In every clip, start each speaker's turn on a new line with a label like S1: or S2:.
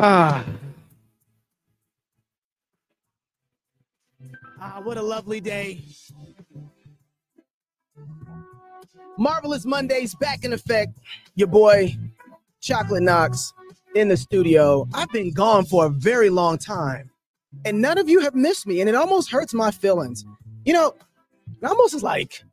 S1: Ah. Ah, what a lovely day. Marvelous Mondays back in effect. Your boy, Chocolate Knox, in the studio. I've been gone for a very long time, and none of you have missed me, and it almost hurts my feelings. You know, it almost is like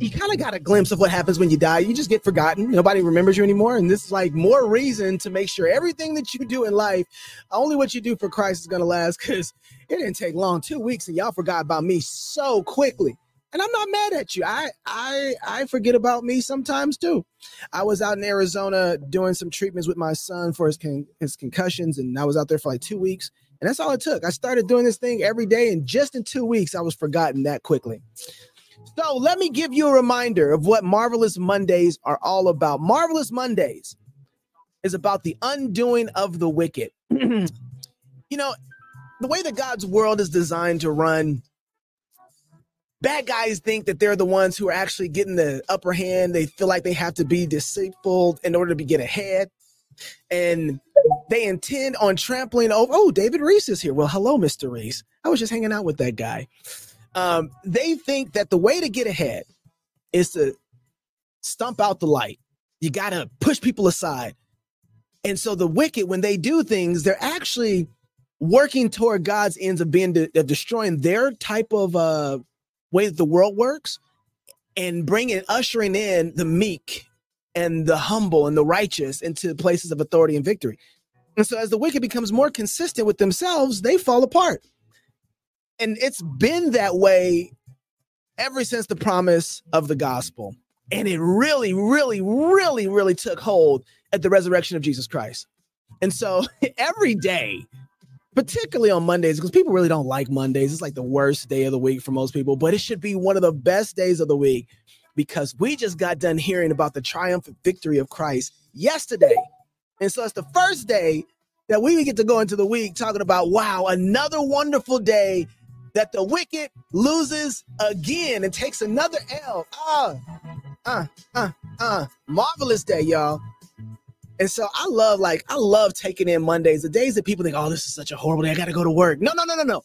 S1: you kind of got a glimpse of what happens when you die. You just get forgotten. Nobody remembers you anymore. And this is like more reason to make sure everything that you do in life, only what you do for Christ is going to last because it didn't take long two weeks and y'all forgot about me so quickly. And I'm not mad at you. I I I forget about me sometimes too. I was out in Arizona doing some treatments with my son for his con- his concussions, and I was out there for like two weeks. And that's all it took. I started doing this thing every day, and just in two weeks, I was forgotten that quickly. So let me give you a reminder of what Marvelous Mondays are all about. Marvelous Mondays is about the undoing of the wicked. you know, the way that God's world is designed to run, bad guys think that they're the ones who are actually getting the upper hand. They feel like they have to be deceitful in order to be, get ahead. And they intend on trampling over. Oh, David Reese is here. Well, hello, Mr. Reese. I was just hanging out with that guy um, they think that the way to get ahead is to stump out the light. You got to push people aside. And so the wicked, when they do things, they're actually working toward God's ends of being de- of destroying their type of uh, way that the world works and bringing, ushering in the meek and the humble and the righteous into places of authority and victory. And so as the wicked becomes more consistent with themselves, they fall apart and it's been that way ever since the promise of the gospel. And it really, really, really, really took hold at the resurrection of Jesus Christ. And so every day, particularly on Mondays, because people really don't like Mondays, it's like the worst day of the week for most people, but it should be one of the best days of the week because we just got done hearing about the triumphant victory of Christ yesterday. And so it's the first day that we get to go into the week talking about, wow, another wonderful day that the wicked loses again and takes another L. Ah, uh, uh, uh, marvelous day, y'all. And so I love, like, I love taking in Mondays, the days that people think, oh, this is such a horrible day. I got to go to work. No, no, no, no, no.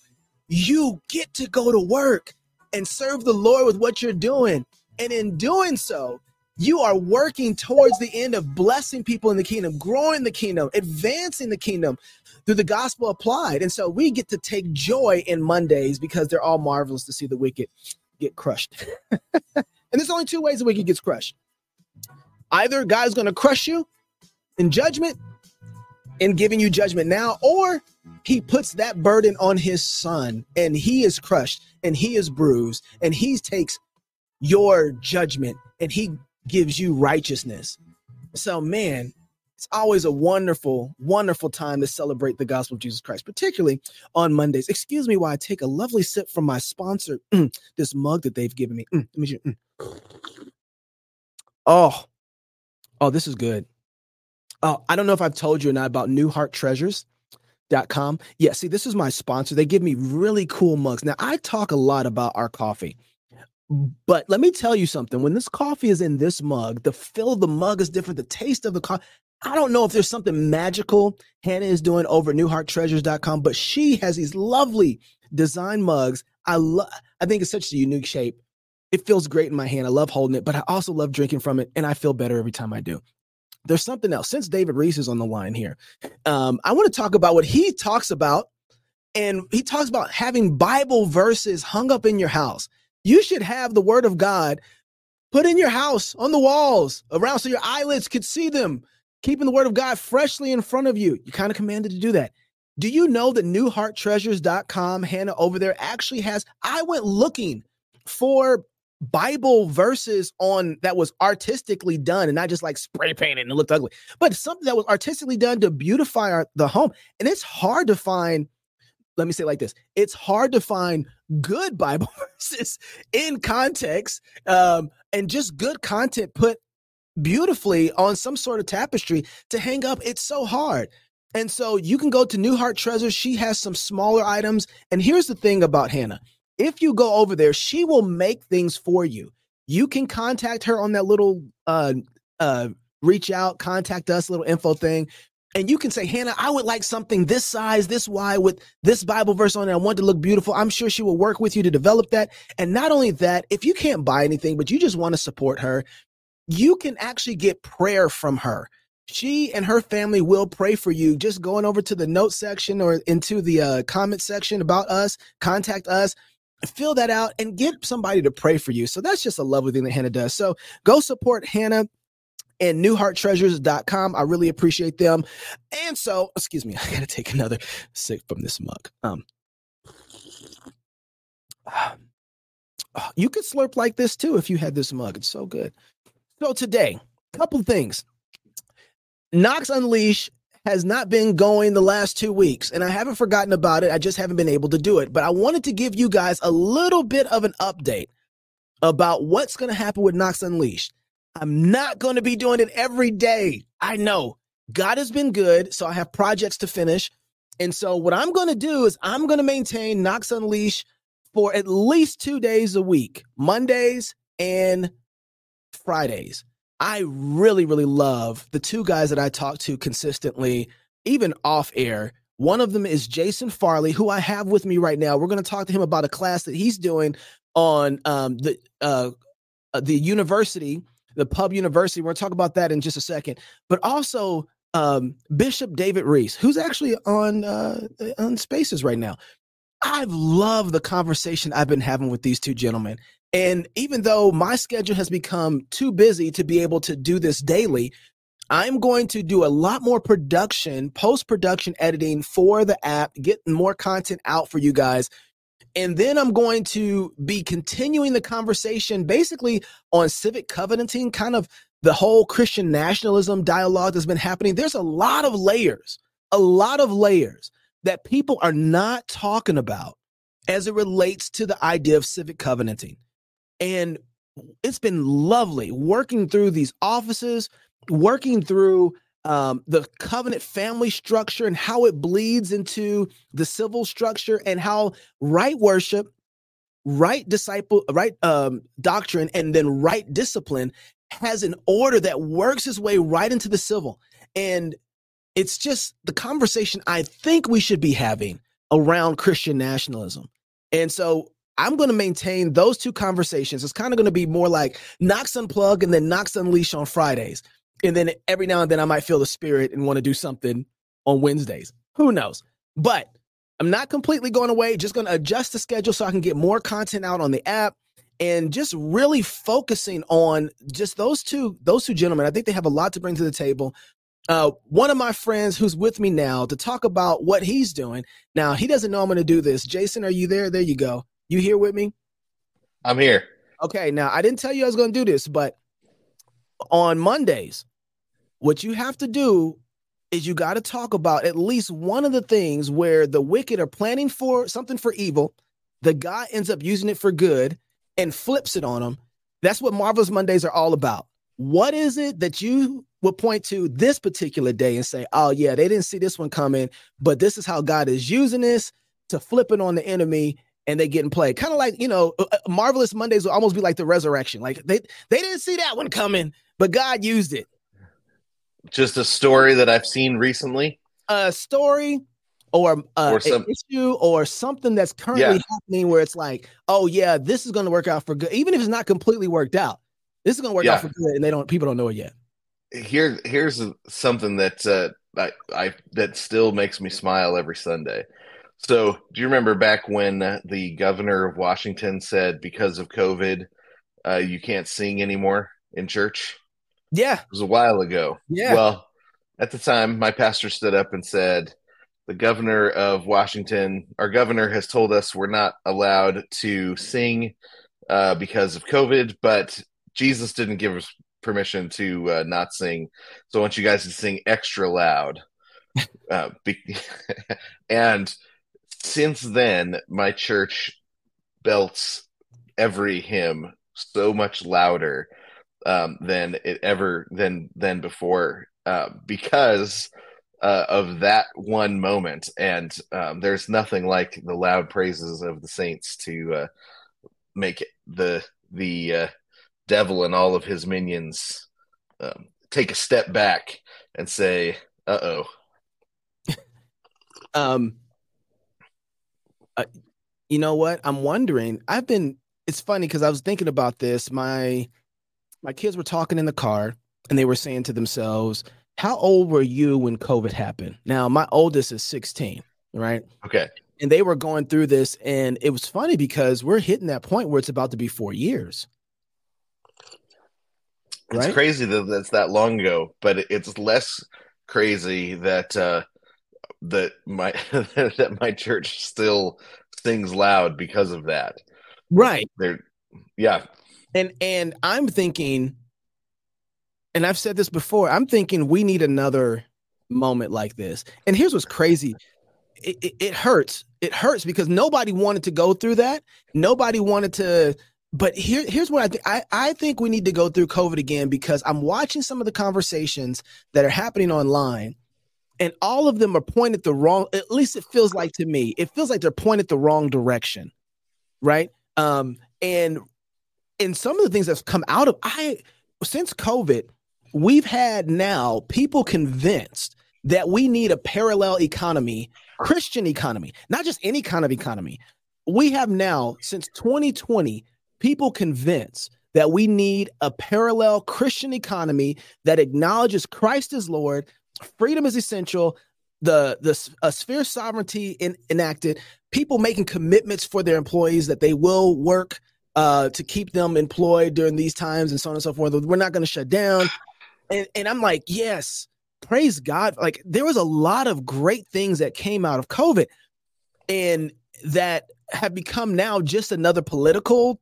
S1: You get to go to work and serve the Lord with what you're doing. And in doing so, you are working towards the end of blessing people in the kingdom, growing the kingdom, advancing the kingdom through the gospel applied. And so we get to take joy in Mondays because they're all marvelous to see the wicked get crushed. and there's only two ways the wicked gets crushed. Either God's going to crush you in judgment in giving you judgment now, or he puts that burden on his son and he is crushed and he is bruised and he takes your judgment and he gives you righteousness. So, man, it's always a wonderful, wonderful time to celebrate the gospel of Jesus Christ, particularly on Mondays. Excuse me while I take a lovely sip from my sponsor, this mug that they've given me. Mm, let me. Mm. Oh, oh, this is good. Oh, I don't know if I've told you or not about New Heart Treasures. Dot com. Yeah, see, this is my sponsor. They give me really cool mugs. Now, I talk a lot about our coffee. But let me tell you something. When this coffee is in this mug, the fill of the mug is different. The taste of the coffee. I don't know if there's something magical Hannah is doing over newhearttreasures.com, but she has these lovely design mugs. I love I think it's such a unique shape. It feels great in my hand. I love holding it, but I also love drinking from it, and I feel better every time I do. There's something else. Since David Reese is on the line here, um, I want to talk about what he talks about. And he talks about having Bible verses hung up in your house. You should have the word of God put in your house on the walls around so your eyelids could see them, keeping the word of God freshly in front of you. You're kind of commanded to do that. Do you know that newhearttreasures.com, Hannah over there actually has? I went looking for Bible verses on that was artistically done and not just like spray painted and it looked ugly, but something that was artistically done to beautify our, the home. And it's hard to find let me say like this it's hard to find good bible verses in context um, and just good content put beautifully on some sort of tapestry to hang up it's so hard. And so you can go to new heart treasures she has some smaller items and here's the thing about hannah. If you go over there she will make things for you. You can contact her on that little uh uh reach out, contact us, little info thing. And you can say, Hannah, I would like something this size, this wide, with this Bible verse on it. I want to look beautiful. I'm sure she will work with you to develop that. And not only that, if you can't buy anything, but you just want to support her, you can actually get prayer from her. She and her family will pray for you. Just going over to the note section or into the uh, comment section about us, contact us fill that out and get somebody to pray for you. So that's just a lovely thing that Hannah does. So go support Hannah and newhearttreasures.com. I really appreciate them. And so, excuse me, I got to take another sip from this mug. Um, you could slurp like this too if you had this mug. It's so good. So today, couple things. Knox Unleash has not been going the last two weeks, and I haven't forgotten about it. I just haven't been able to do it. But I wanted to give you guys a little bit of an update about what's going to happen with Knox Unleashed. I'm not going to be doing it every day. I know God has been good, so I have projects to finish. And so what I'm going to do is I'm going to maintain Knox Unleash for at least two days a week, Mondays and Fridays. I really, really love the two guys that I talk to consistently, even off air. One of them is Jason Farley, who I have with me right now. We're going to talk to him about a class that he's doing on um, the uh, uh, the university, the Pub University. We're going to talk about that in just a second. But also um, Bishop David Reese, who's actually on uh, on Spaces right now. I've loved the conversation I've been having with these two gentlemen. And even though my schedule has become too busy to be able to do this daily, I'm going to do a lot more production, post production editing for the app, get more content out for you guys. And then I'm going to be continuing the conversation basically on civic covenanting, kind of the whole Christian nationalism dialogue that's been happening. There's a lot of layers, a lot of layers that people are not talking about as it relates to the idea of civic covenanting. And it's been lovely working through these offices, working through um, the covenant family structure and how it bleeds into the civil structure and how right worship, right disciple, right um, doctrine, and then right discipline has an order that works its way right into the civil. And it's just the conversation I think we should be having around Christian nationalism. And so I'm going to maintain those two conversations. It's kind of going to be more like Knox Unplug and then Knox Unleash on Fridays. And then every now and then I might feel the spirit and want to do something on Wednesdays. Who knows? But I'm not completely going away, just going to adjust the schedule so I can get more content out on the app and just really focusing on just those two those two gentlemen. I think they have a lot to bring to the table. Uh, one of my friends who's with me now to talk about what he's doing. Now, he doesn't know I'm going to do this. Jason, are you there? There you go. You here with me?
S2: I'm here.
S1: Okay, now I didn't tell you I was going to do this, but on Mondays, what you have to do is you got to talk about at least one of the things where the wicked are planning for something for evil, the guy ends up using it for good and flips it on them. That's what Marvelous Mondays are all about. What is it that you would point to this particular day and say, oh, yeah, they didn't see this one coming, but this is how God is using this to flip it on the enemy and they get in play. Kind of like, you know, uh, uh, Marvelous Mondays will almost be like the resurrection. Like they they didn't see that one coming, but God used it.
S2: Just a story that I've seen recently.
S1: A story or, uh, or some, issue or something that's currently yeah. happening where it's like, oh yeah, this is going to work out for good, even if it's not completely worked out. This is going to work yeah. out for good, and they don't. People don't know it yet.
S2: Here, here's something that uh, I, I that still makes me smile every Sunday. So, do you remember back when the governor of Washington said because of COVID, uh, you can't sing anymore in church?
S1: Yeah.
S2: It was a while ago.
S1: Yeah.
S2: Well, at the time, my pastor stood up and said, The governor of Washington, our governor has told us we're not allowed to sing uh, because of COVID, but Jesus didn't give us permission to uh, not sing. So I want you guys to sing extra loud. uh, be- and since then, my church belts every hymn so much louder um, than it ever than than before uh, because uh, of that one moment. And um, there's nothing like the loud praises of the saints to uh, make the the uh, devil and all of his minions um, take a step back and say, "Uh oh."
S1: um, you know what? I'm wondering. I've been. It's funny because I was thinking about this. My my kids were talking in the car, and they were saying to themselves, "How old were you when COVID happened?" Now, my oldest is 16. Right.
S2: Okay.
S1: And they were going through this, and it was funny because we're hitting that point where it's about to be four years.
S2: It's right? crazy that that's that long ago, but it's less crazy that uh, that my that my church still sings loud because of that.
S1: Right.
S2: There yeah.
S1: And and I'm thinking and I've said this before, I'm thinking we need another moment like this. And here's what's crazy. It, it, it hurts. It hurts because nobody wanted to go through that. Nobody wanted to but here, here's what I think. I, I think we need to go through COVID again because I'm watching some of the conversations that are happening online and all of them are pointed the wrong at least it feels like to me it feels like they're pointed the wrong direction right um and and some of the things that's come out of i since covid we've had now people convinced that we need a parallel economy christian economy not just any kind of economy. We have now since 2020 people convinced that we need a parallel christian economy that acknowledges christ as lord freedom is essential the the a sphere sovereignty in, enacted people making commitments for their employees that they will work uh, to keep them employed during these times and so on and so forth. We're not going to shut down. And and i'm like yes praise god. Like there was a lot of great things that came out of covid and that have become now just another political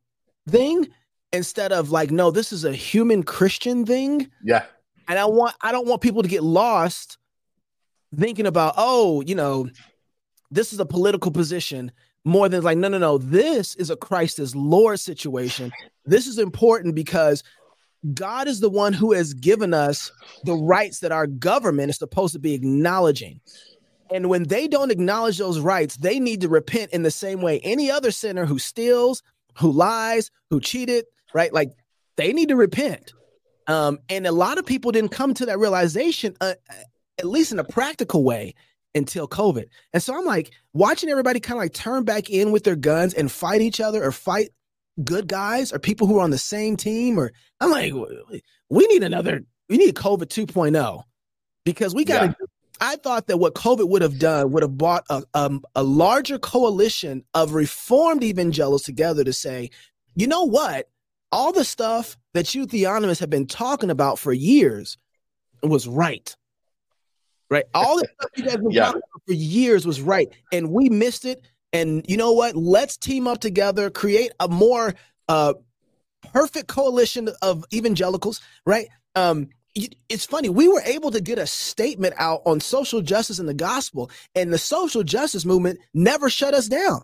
S1: thing instead of like no this is a human christian thing.
S2: Yeah.
S1: And I want I don't want people to get lost thinking about, oh, you know, this is a political position more than like, no, no, no, this is a Christ as Lord situation. This is important because God is the one who has given us the rights that our government is supposed to be acknowledging. And when they don't acknowledge those rights, they need to repent in the same way any other sinner who steals, who lies, who cheated, right? Like they need to repent. Um, and a lot of people didn't come to that realization, uh, at least in a practical way, until COVID. And so I'm like watching everybody kind of like turn back in with their guns and fight each other or fight good guys or people who are on the same team. Or I'm like, we need another, we need COVID 2.0 because we got to. Yeah. I thought that what COVID would have done would have brought a, um, a larger coalition of reformed evangelicals together to say, you know what? all the stuff that you theonomists have been talking about for years was right. Right. All the stuff you guys been yeah. talking about for years was right. And we missed it. And you know what? Let's team up together, create a more uh, perfect coalition of evangelicals, right? Um, it's funny we were able to get a statement out on social justice and the gospel and the social justice movement never shut us down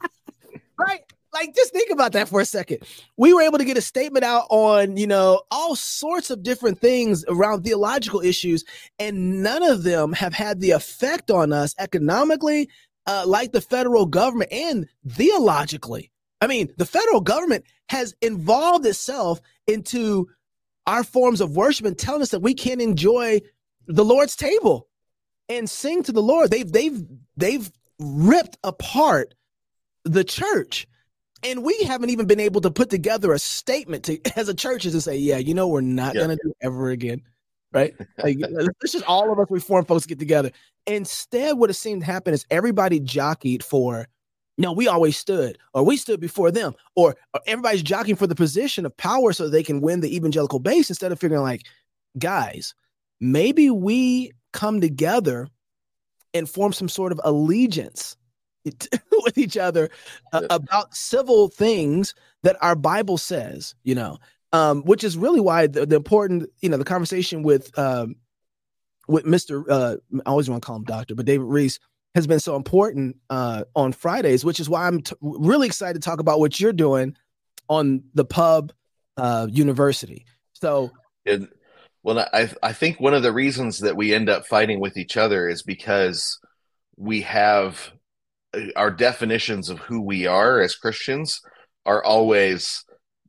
S1: right like just think about that for a second. We were able to get a statement out on you know all sorts of different things around theological issues and none of them have had the effect on us economically uh, like the federal government and theologically. I mean the federal government has involved itself into our forms of worship and telling us that we can't enjoy the lord's table and sing to the lord. They've they've they've ripped apart the church and we haven't even been able to put together a statement to as a church to say, yeah, you know, we're not yeah. gonna do ever again. Right? Like let's just all of us reform folks get together. Instead, what it seemed to happen is everybody jockeyed for no, we always stood, or we stood before them, or, or everybody's jockeying for the position of power so they can win the evangelical base instead of figuring like, guys, maybe we come together and form some sort of allegiance with each other uh, about civil things that our Bible says, you know, um, which is really why the, the, important, you know, the conversation with um, with Mr. Uh, I always want to call him Doctor, but David Reese has been so important uh, on Fridays, which is why I'm t- really excited to talk about what you're doing on the Pub uh, University. So,
S2: it, well, I I think one of the reasons that we end up fighting with each other is because we have our definitions of who we are as Christians are always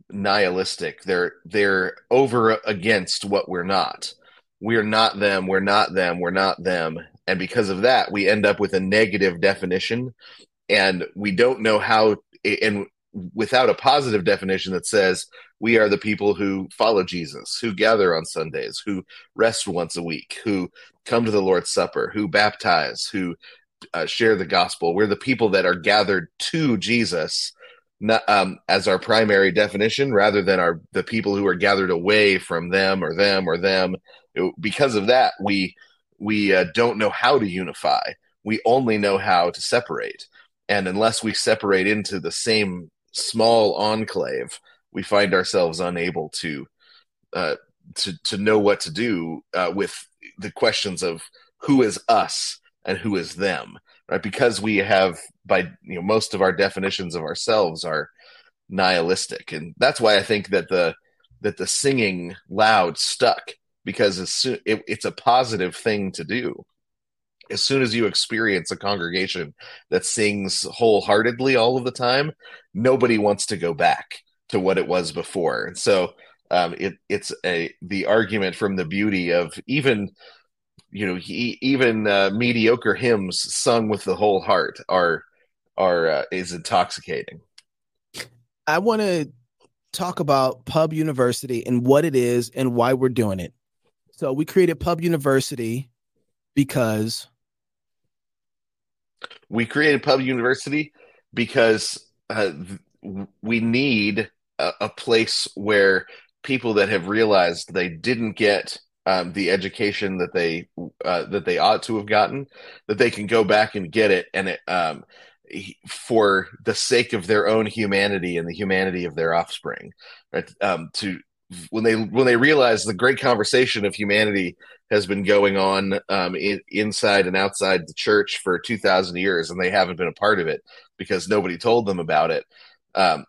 S2: nihilistic. They're they're over against what we're not. We're not them. We're not them. We're not them. And because of that, we end up with a negative definition, and we don't know how. And without a positive definition that says we are the people who follow Jesus, who gather on Sundays, who rest once a week, who come to the Lord's Supper, who baptize, who uh, share the gospel. We're the people that are gathered to Jesus not, um, as our primary definition, rather than our the people who are gathered away from them or them or them. It, because of that, we we uh, don't know how to unify. We only know how to separate, and unless we separate into the same small enclave, we find ourselves unable to uh, to to know what to do uh, with the questions of who is us and who is them right? Because we have by you know most of our definitions of ourselves are nihilistic. And that's why i think that the that the singing loud stuck because as soon, it, it's a positive thing to do. As soon as you experience a congregation that sings wholeheartedly all of the time nobody wants to go back to what it was before. And so um, it, it's a the argument from the beauty of even you know he, even uh, mediocre hymns sung with the whole heart are are uh, is intoxicating.
S1: I want to talk about pub university and what it is and why we're doing it. So we created pub university because
S2: we created pub university because uh, we need a, a place where people that have realized they didn't get um, the education that they uh, that they ought to have gotten, that they can go back and get it, and it um, for the sake of their own humanity and the humanity of their offspring, right? Um, to when they when they realize the great conversation of humanity has been going on um, in, inside and outside the church for two thousand years, and they haven't been a part of it because nobody told them about it. Um,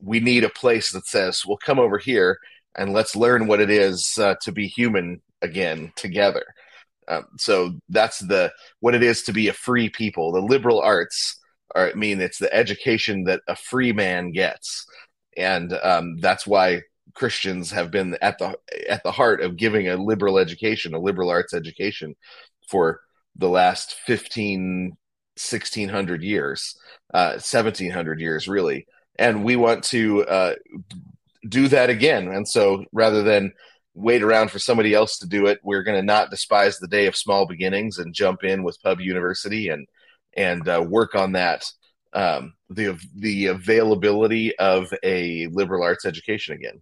S2: we need a place that says, "Well, come over here." And let's learn what it is uh, to be human again together. Um, so that's the what it is to be a free people. The liberal arts are I mean it's the education that a free man gets, and um, that's why Christians have been at the at the heart of giving a liberal education, a liberal arts education, for the last 15 1600 years uh 1700 years really and we want to uh, do that again. And so rather than wait around for somebody else to do it, we're going to not despise the day of small beginnings and jump in with Pub University and and uh, work on that um, the the availability of a liberal arts education again.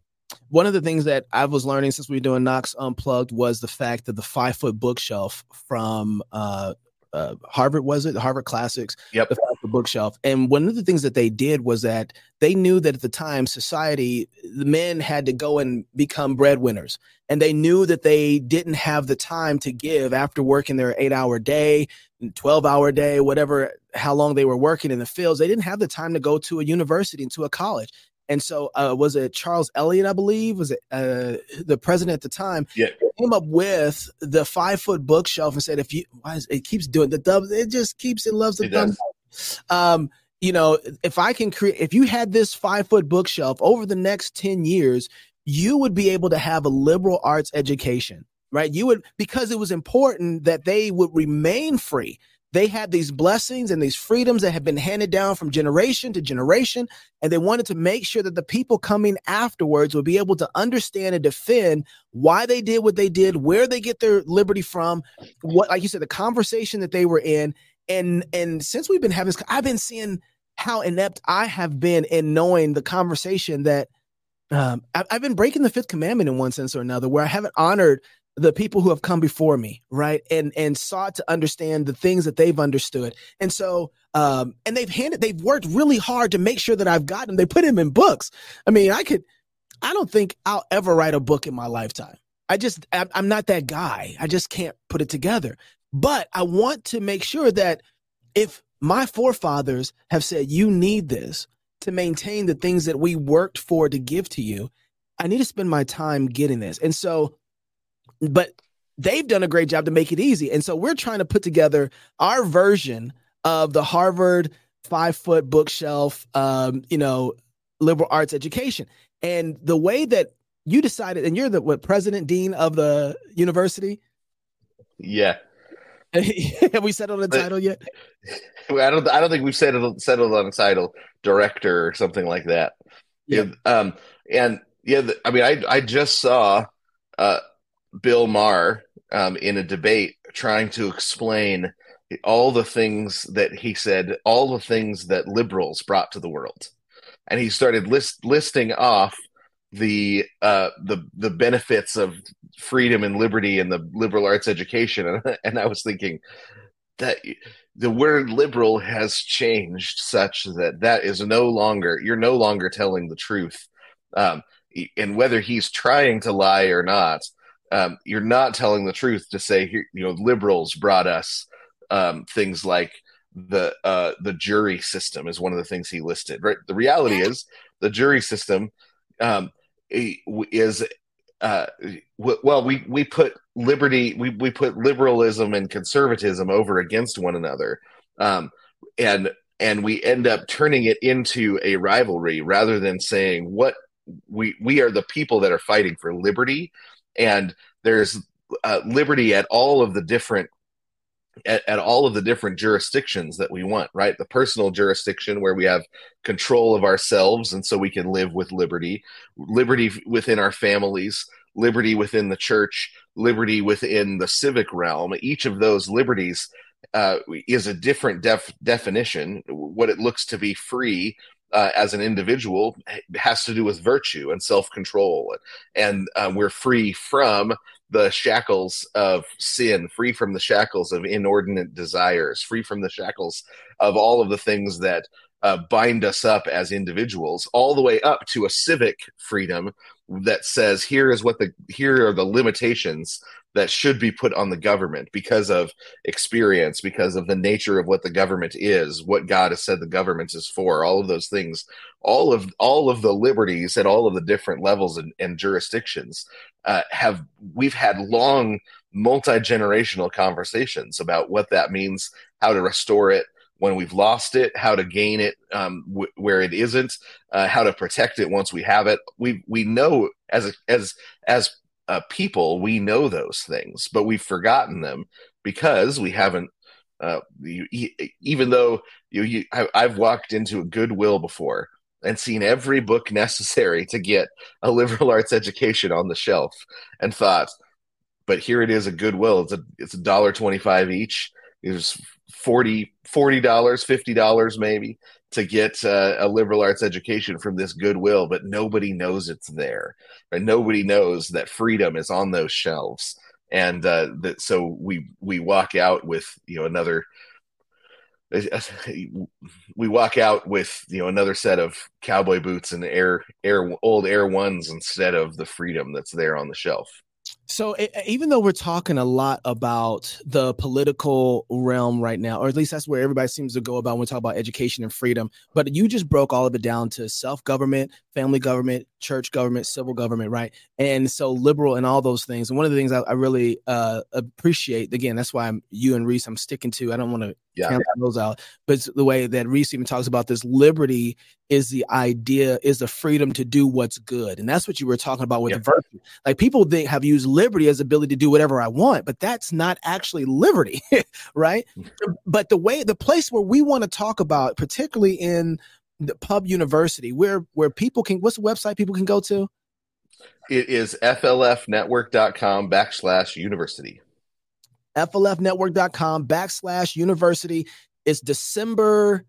S1: One of the things that I was learning since we were doing Knox Unplugged was the fact that the five foot bookshelf from uh, uh, Harvard was it Harvard Classics?
S2: Yep.
S1: The, the bookshelf. And one of the things that they did was that they knew that at the time society, the men had to go and become breadwinners, and they knew that they didn't have the time to give after working their eight hour day, twelve hour day, whatever, how long they were working in the fields. They didn't have the time to go to a university and to a college. And so, uh, was it Charles Eliot, I believe, was it uh, the president at the time?
S2: Yeah,
S1: came up with the five foot bookshelf and said, "If you, why is, it keeps doing the dub, it just keeps it loves the dumb." Um, you know, if I can create, if you had this five foot bookshelf over the next ten years, you would be able to have a liberal arts education, right? You would because it was important that they would remain free they had these blessings and these freedoms that have been handed down from generation to generation. And they wanted to make sure that the people coming afterwards would be able to understand and defend why they did what they did, where they get their liberty from, what, like you said, the conversation that they were in. And, and since we've been having this, I've been seeing how inept I have been in knowing the conversation that um, I've been breaking the fifth commandment in one sense or another, where I haven't honored the people who have come before me right? And and sought to understand the things that they've understood. And so um and they've handed they've worked really hard to make sure that i've gotten they put him in books. I mean i could i don't think i'll ever write a book in my lifetime. I just i'm not that guy. I just can't put it together. But i want to make sure that if my forefathers have said you need this to maintain the things that we worked for to give to you i need to spend my time getting this. And so but they've done a great job to make it easy. And so we're trying to put together our version of the Harvard five foot bookshelf, um, you know, liberal arts education. And the way that you decided, and you're the what president dean of the university.
S2: Yeah.
S1: Have we settled on a title yet?
S2: I don't. I don't think we've settled settled on a title, director or something like that. Yeah. Um. And yeah. The, I mean, I I just saw, uh, Bill Maher, um, in a debate trying to explain all the things that he said, all the things that liberals brought to the world, and he started list listing off the uh, the the benefits of freedom and liberty and the liberal arts education, and, and I was thinking that the word liberal has changed such that that is no longer you're no longer telling the truth, um, and whether he's trying to lie or not, um, you're not telling the truth to say you know liberals brought us um, things like the uh, the jury system is one of the things he listed. Right, the reality is the jury system um, is uh, well, we we put liberty, we we put liberalism and conservatism over against one another, um, and and we end up turning it into a rivalry rather than saying what we we are the people that are fighting for liberty, and there's uh, liberty at all of the different at, at, all of the different jurisdictions that we want, right? The personal jurisdiction where we have control of ourselves and so we can live with liberty, liberty within our families, liberty within the church, liberty within the civic realm. Each of those liberties uh, is a different def- definition. What it looks to be free uh, as an individual has to do with virtue and self control. And uh, we're free from the shackles of sin, free from the shackles of inordinate desires, free from the shackles of all of the things that uh, bind us up as individuals, all the way up to a civic freedom that says here is what the here are the limitations that should be put on the government because of experience, because of the nature of what the government is, what God has said the government is for, all of those things, all of all of the liberties at all of the different levels and, and jurisdictions uh, have we've had long multi-generational conversations about what that means, how to restore it, when we've lost it, how to gain it um, w- where it isn't, uh, how to protect it once we have it. We we know as a, as as people we know those things, but we've forgotten them because we haven't. Uh, you, even though you, you I, I've walked into a Goodwill before and seen every book necessary to get a liberal arts education on the shelf, and thought, but here it is a Goodwill. It's a it's a dollar twenty five each. There's 40 dollars, fifty dollars maybe to get uh, a liberal arts education from this goodwill, but nobody knows it's there, and nobody knows that freedom is on those shelves, and uh, that so we we walk out with you know another. We walk out with you know another set of cowboy boots and air air old Air Ones instead of the freedom that's there on the shelf.
S1: So even though we're talking a lot about the political realm right now, or at least that's where everybody seems to go about when we talk about education and freedom, but you just broke all of it down to self-government, family government, church government, civil government, right? And so liberal and all those things. And one of the things I, I really uh, appreciate, again, that's why I'm you and Reese. I'm sticking to. I don't want to yeah. cancel those out, but the way that Reese even talks about this liberty is the idea is the freedom to do what's good and that's what you were talking about with the virtue like people think have used liberty as ability to do whatever i want but that's not actually liberty right mm. but the way the place where we want to talk about particularly in the pub university where where people can what's the website people can go to
S2: it is flfnetwork.com backslash university
S1: flfnetwork.com backslash university it's december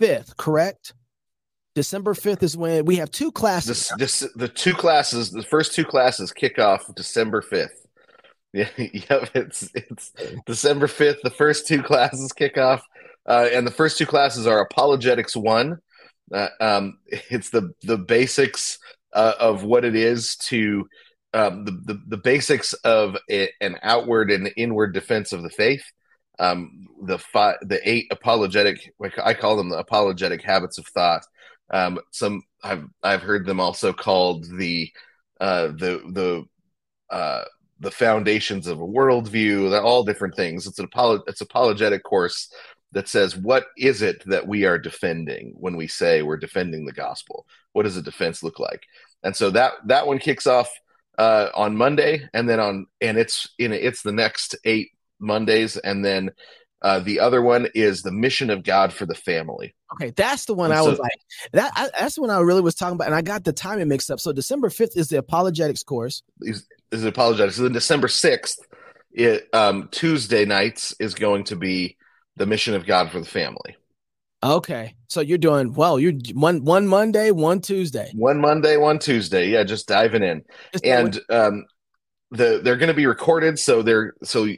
S1: 5th correct December 5th is when we have two classes.
S2: This, this, the two classes, the first two classes kick off December 5th. Yeah, yep, it's it's December 5th. The first two classes kick off. Uh, and the first two classes are apologetics one. Uh, um, it's the the basics uh, of what it is to um, the, the, the basics of a, an outward and inward defense of the faith. Um, the five, the eight apologetic, I call them the apologetic habits of thought. Um, some I've I've heard them also called the uh, the the uh, the foundations of a worldview. All different things. It's an apolo- it's apologetic course that says what is it that we are defending when we say we're defending the gospel. What does a defense look like? and so that that one kicks off uh, on Monday, and then on and it's in it's the next eight Mondays, and then uh, the other one is the mission of God for the family.
S1: Okay, that's the one and I was like that. I, that's the one I really was talking about, and I got the timing mixed up. So December fifth is the apologetics course.
S2: Is, is apologetics? So then December sixth, it um, Tuesday nights is going to be the mission of God for the family.
S1: Okay, so you're doing well. You're one one Monday, one Tuesday,
S2: one Monday, one Tuesday. Yeah, just diving in, just and um, the they're going to be recorded. So they're so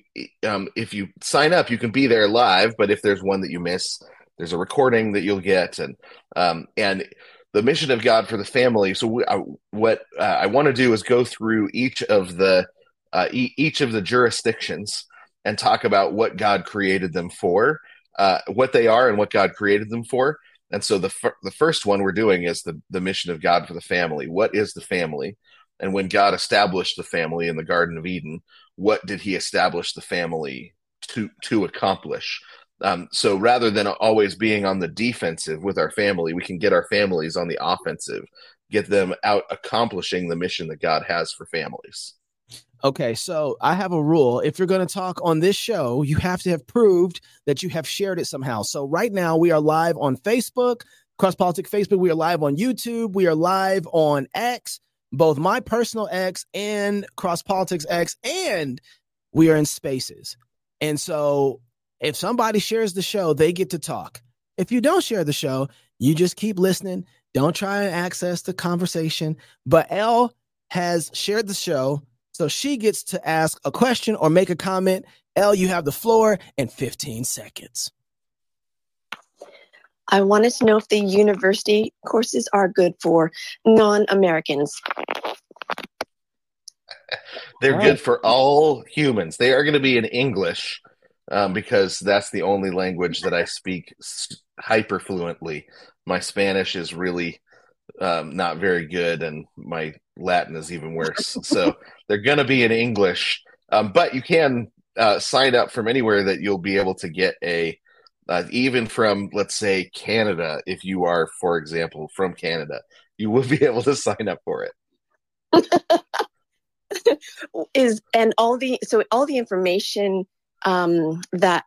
S2: um, if you sign up, you can be there live. But if there's one that you miss, there's a recording that you'll get, and um, and the mission of God for the family. So we, uh, what uh, I want to do is go through each of the uh, e- each of the jurisdictions and talk about what God created them for uh, what they are and what God created them for. And so the fir- the first one we're doing is the the mission of God for the family. What is the family? And when God established the family in the Garden of Eden, what did He establish the family to to accomplish? Um, so rather than always being on the defensive with our family, we can get our families on the offensive, get them out accomplishing the mission that God has for families.
S1: Okay, so I have a rule. If you're going to talk on this show, you have to have proved that you have shared it somehow. So right now we are live on Facebook, Cross Politics Facebook. We are live on YouTube. We are live on X, both my personal X and Cross Politics X, and we are in Spaces. And so if somebody shares the show, they get to talk. If you don't share the show, you just keep listening. Don't try and access the conversation. But L has shared the show so she gets to ask a question or make a comment. L, you have the floor in 15 seconds.
S3: I wanted to know if the university courses are good for non Americans.
S2: They're good for all humans. They are going to be in English um, because that's the only language that I speak hyper fluently. My Spanish is really um, not very good, and my Latin is even worse. so they're going to be in English, um, but you can uh, sign up from anywhere that you'll be able to get a, uh, even from let's say Canada. If you are, for example, from Canada, you will be able to sign up for it.
S3: is and all the so all the information um, that,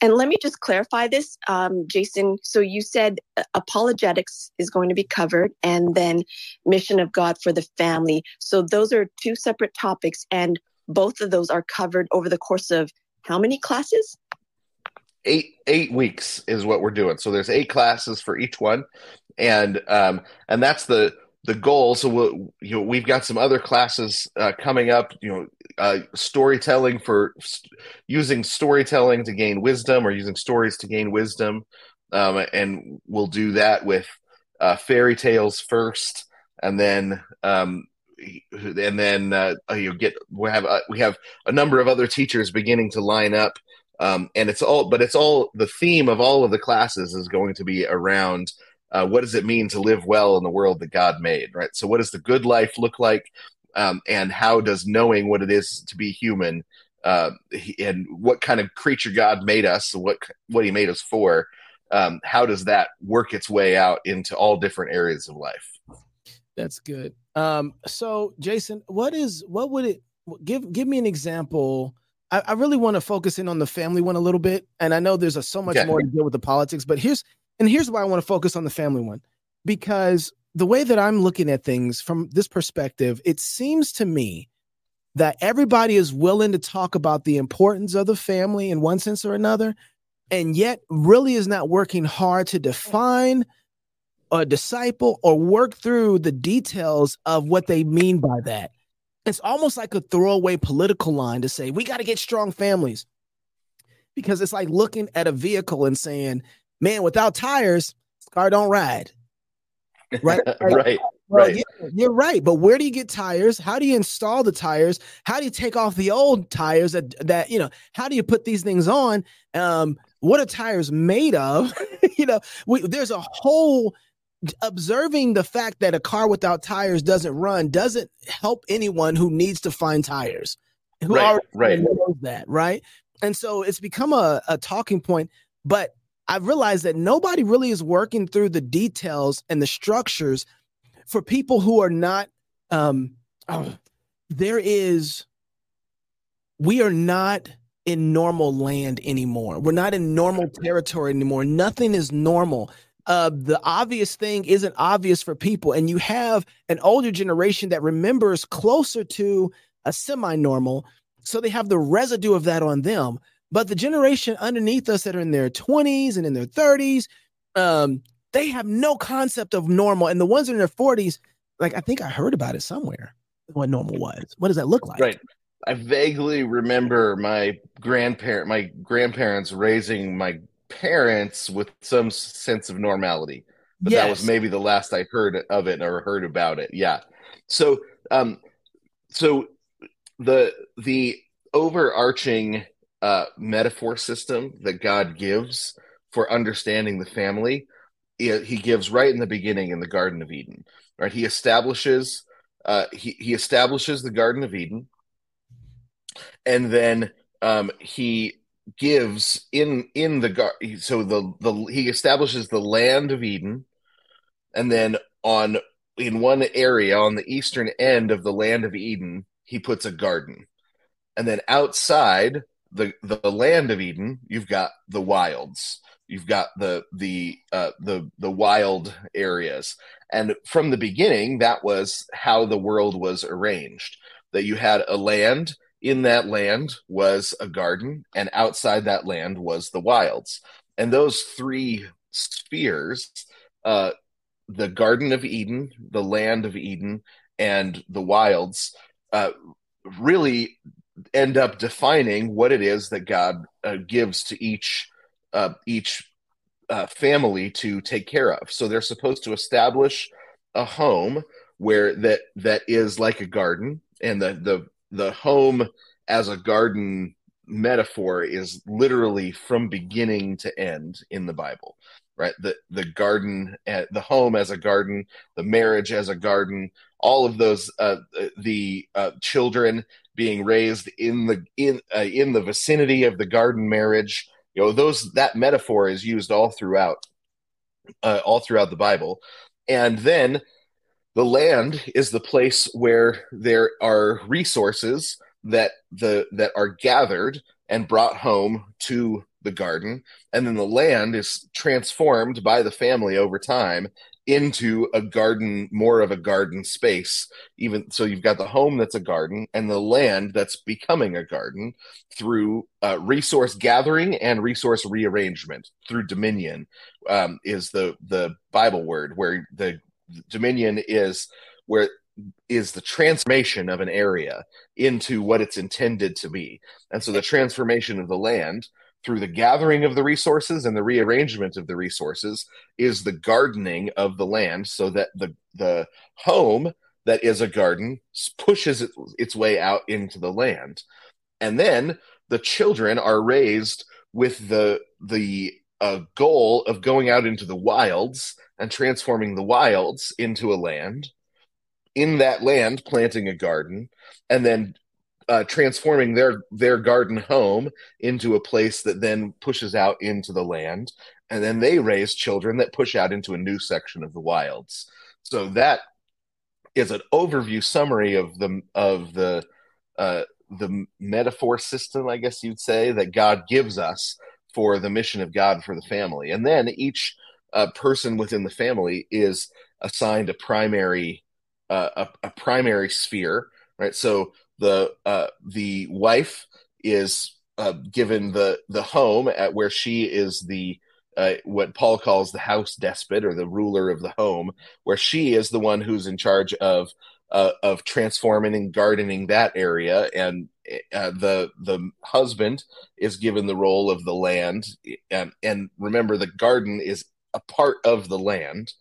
S3: and let me just clarify this, um, Jason. So you said uh, apologetics is going to be covered and then mission of God for the family. So those are two separate topics, and both of those are covered over the course of how many classes?
S2: Eight eight weeks is what we're doing. So there's eight classes for each one, and um, and that's the the goal. So we'll, you know, we've got some other classes uh, coming up. You know, uh, storytelling for st- using storytelling to gain wisdom, or using stories to gain wisdom, um, and we'll do that with uh, fairy tales first, and then um, and then uh, you get we have uh, we have a number of other teachers beginning to line up. Um, and it's all, but it's all the theme of all of the classes is going to be around uh, what does it mean to live well in the world that God made, right? So, what does the good life look like? Um, and how does knowing what it is to be human uh, and what kind of creature God made us, what what He made us for, um, how does that work its way out into all different areas of life?
S1: That's good. Um, so, Jason, what is what would it give? Give me an example. I, I really want to focus in on the family one a little bit, and I know there's a, so much more to deal with the politics, but here's and here's why I want to focus on the family one because the way that I'm looking at things from this perspective, it seems to me that everybody is willing to talk about the importance of the family in one sense or another, and yet really is not working hard to define a disciple or work through the details of what they mean by that. It's almost like a throwaway political line to say, we got to get strong families. Because it's like looking at a vehicle and saying, man, without tires, this car don't ride.
S2: Right, right,
S1: well, right. Yeah, you're right. But where do you get tires? How do you install the tires? How do you take off the old tires? That that you know, how do you put these things on? Um, what are tires made of? you know, we, there's a whole observing the fact that a car without tires doesn't run doesn't help anyone who needs to find tires who right, already right. knows that right and so it's become a, a talking point but I've realized that nobody really is working through the details and the structures for people who are not, um, oh, there is, we are not in normal land anymore. We're not in normal territory anymore. Nothing is normal. Uh, the obvious thing isn't obvious for people. And you have an older generation that remembers closer to a semi normal. So they have the residue of that on them. But the generation underneath us that are in their 20s and in their 30s, um, they have no concept of normal. And the ones in their 40s, like I think I heard about it somewhere, what normal was. What does that look like?
S2: Right. I vaguely remember my grandparent, my grandparents raising my parents with some sense of normality. But yes. that was maybe the last I heard of it or heard about it. Yeah. So, um, so the the overarching uh, metaphor system that God gives for understanding the family, he gives right in the beginning in the Garden of Eden. Right, he establishes uh, he he establishes the Garden of Eden, and then um, he gives in in the gar so the the he establishes the land of Eden, and then on in one area on the eastern end of the land of Eden, he puts a garden, and then outside the the land of Eden, you've got the wilds. You've got the the uh, the the wild areas, and from the beginning, that was how the world was arranged. That you had a land in that land was a garden, and outside that land was the wilds. And those three spheres, uh, the Garden of Eden, the land of Eden, and the wilds, uh, really end up defining what it is that God uh, gives to each uh, each uh, family to take care of. So they're supposed to establish a home where that that is like a garden, and the the the home as a garden metaphor is literally from beginning to end in the Bible, right? The the garden, uh, the home as a garden, the marriage as a garden, all of those, uh, the uh, children being raised in the in uh, in the vicinity of the garden marriage. You know, those that metaphor is used all throughout, uh, all throughout the Bible, and then the land is the place where there are resources that the that are gathered and brought home to the garden and then the land is transformed by the family over time into a garden more of a garden space even so you've got the home that's a garden and the land that's becoming a garden through uh, resource gathering and resource rearrangement through dominion um, is the the bible word where the dominion is where is the transformation of an area into what it's intended to be. And so the transformation of the land through the gathering of the resources and the rearrangement of the resources is the gardening of the land so that the the home that is a garden pushes it, its way out into the land. And then the children are raised with the the uh, goal of going out into the wilds and transforming the wilds into a land in that land planting a garden and then uh, transforming their their garden home into a place that then pushes out into the land. And then they raise children that push out into a new section of the wilds. So that is an overview summary of the of the uh, the metaphor system i guess you'd say that god gives us for the mission of god for the family. And then each uh, person within the family is assigned a primary uh, a, a, primary sphere, right? So the uh, the wife is uh, given the the home at where she is the uh, what Paul calls the house despot or the ruler of the home, where she is the one who's in charge of uh, of transforming and gardening that area, and uh, the the husband is given the role of the land, and and remember the garden is a part of the land,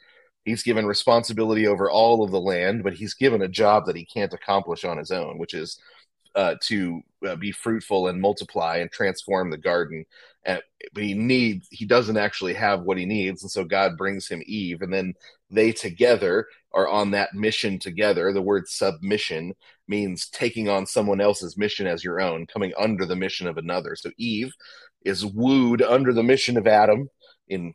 S2: He's given responsibility over all of the land, but he's given a job that he can't accomplish on his own, which is uh, to uh, be fruitful and multiply and transform the garden. And, but he needs, he doesn't actually have what he needs, and so God brings him Eve, and then they together are on that mission together. The word submission means taking on someone else's mission as your own, coming under the mission of another. So Eve is wooed under the mission of Adam in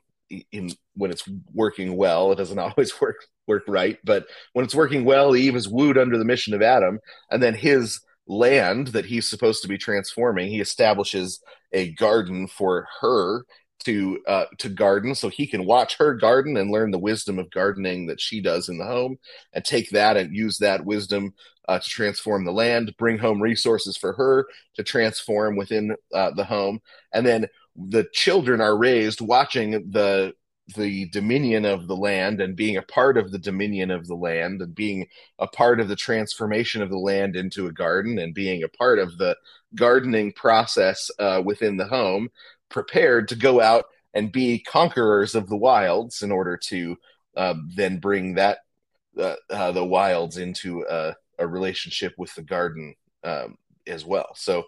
S2: in when it's working well, it doesn't always work work right, but when it's working well, Eve is wooed under the mission of Adam, and then his land that he's supposed to be transforming, he establishes a garden for her to uh, to garden, so he can watch her garden and learn the wisdom of gardening that she does in the home, and take that and use that wisdom uh, to transform the land, bring home resources for her to transform within uh, the home, and then the children are raised watching the the dominion of the land and being a part of the dominion of the land and being a part of the transformation of the land into a garden and being a part of the gardening process uh, within the home, prepared to go out and be conquerors of the wilds in order to uh, then bring that uh, uh the wilds into a, a, relationship with the garden um, as well. So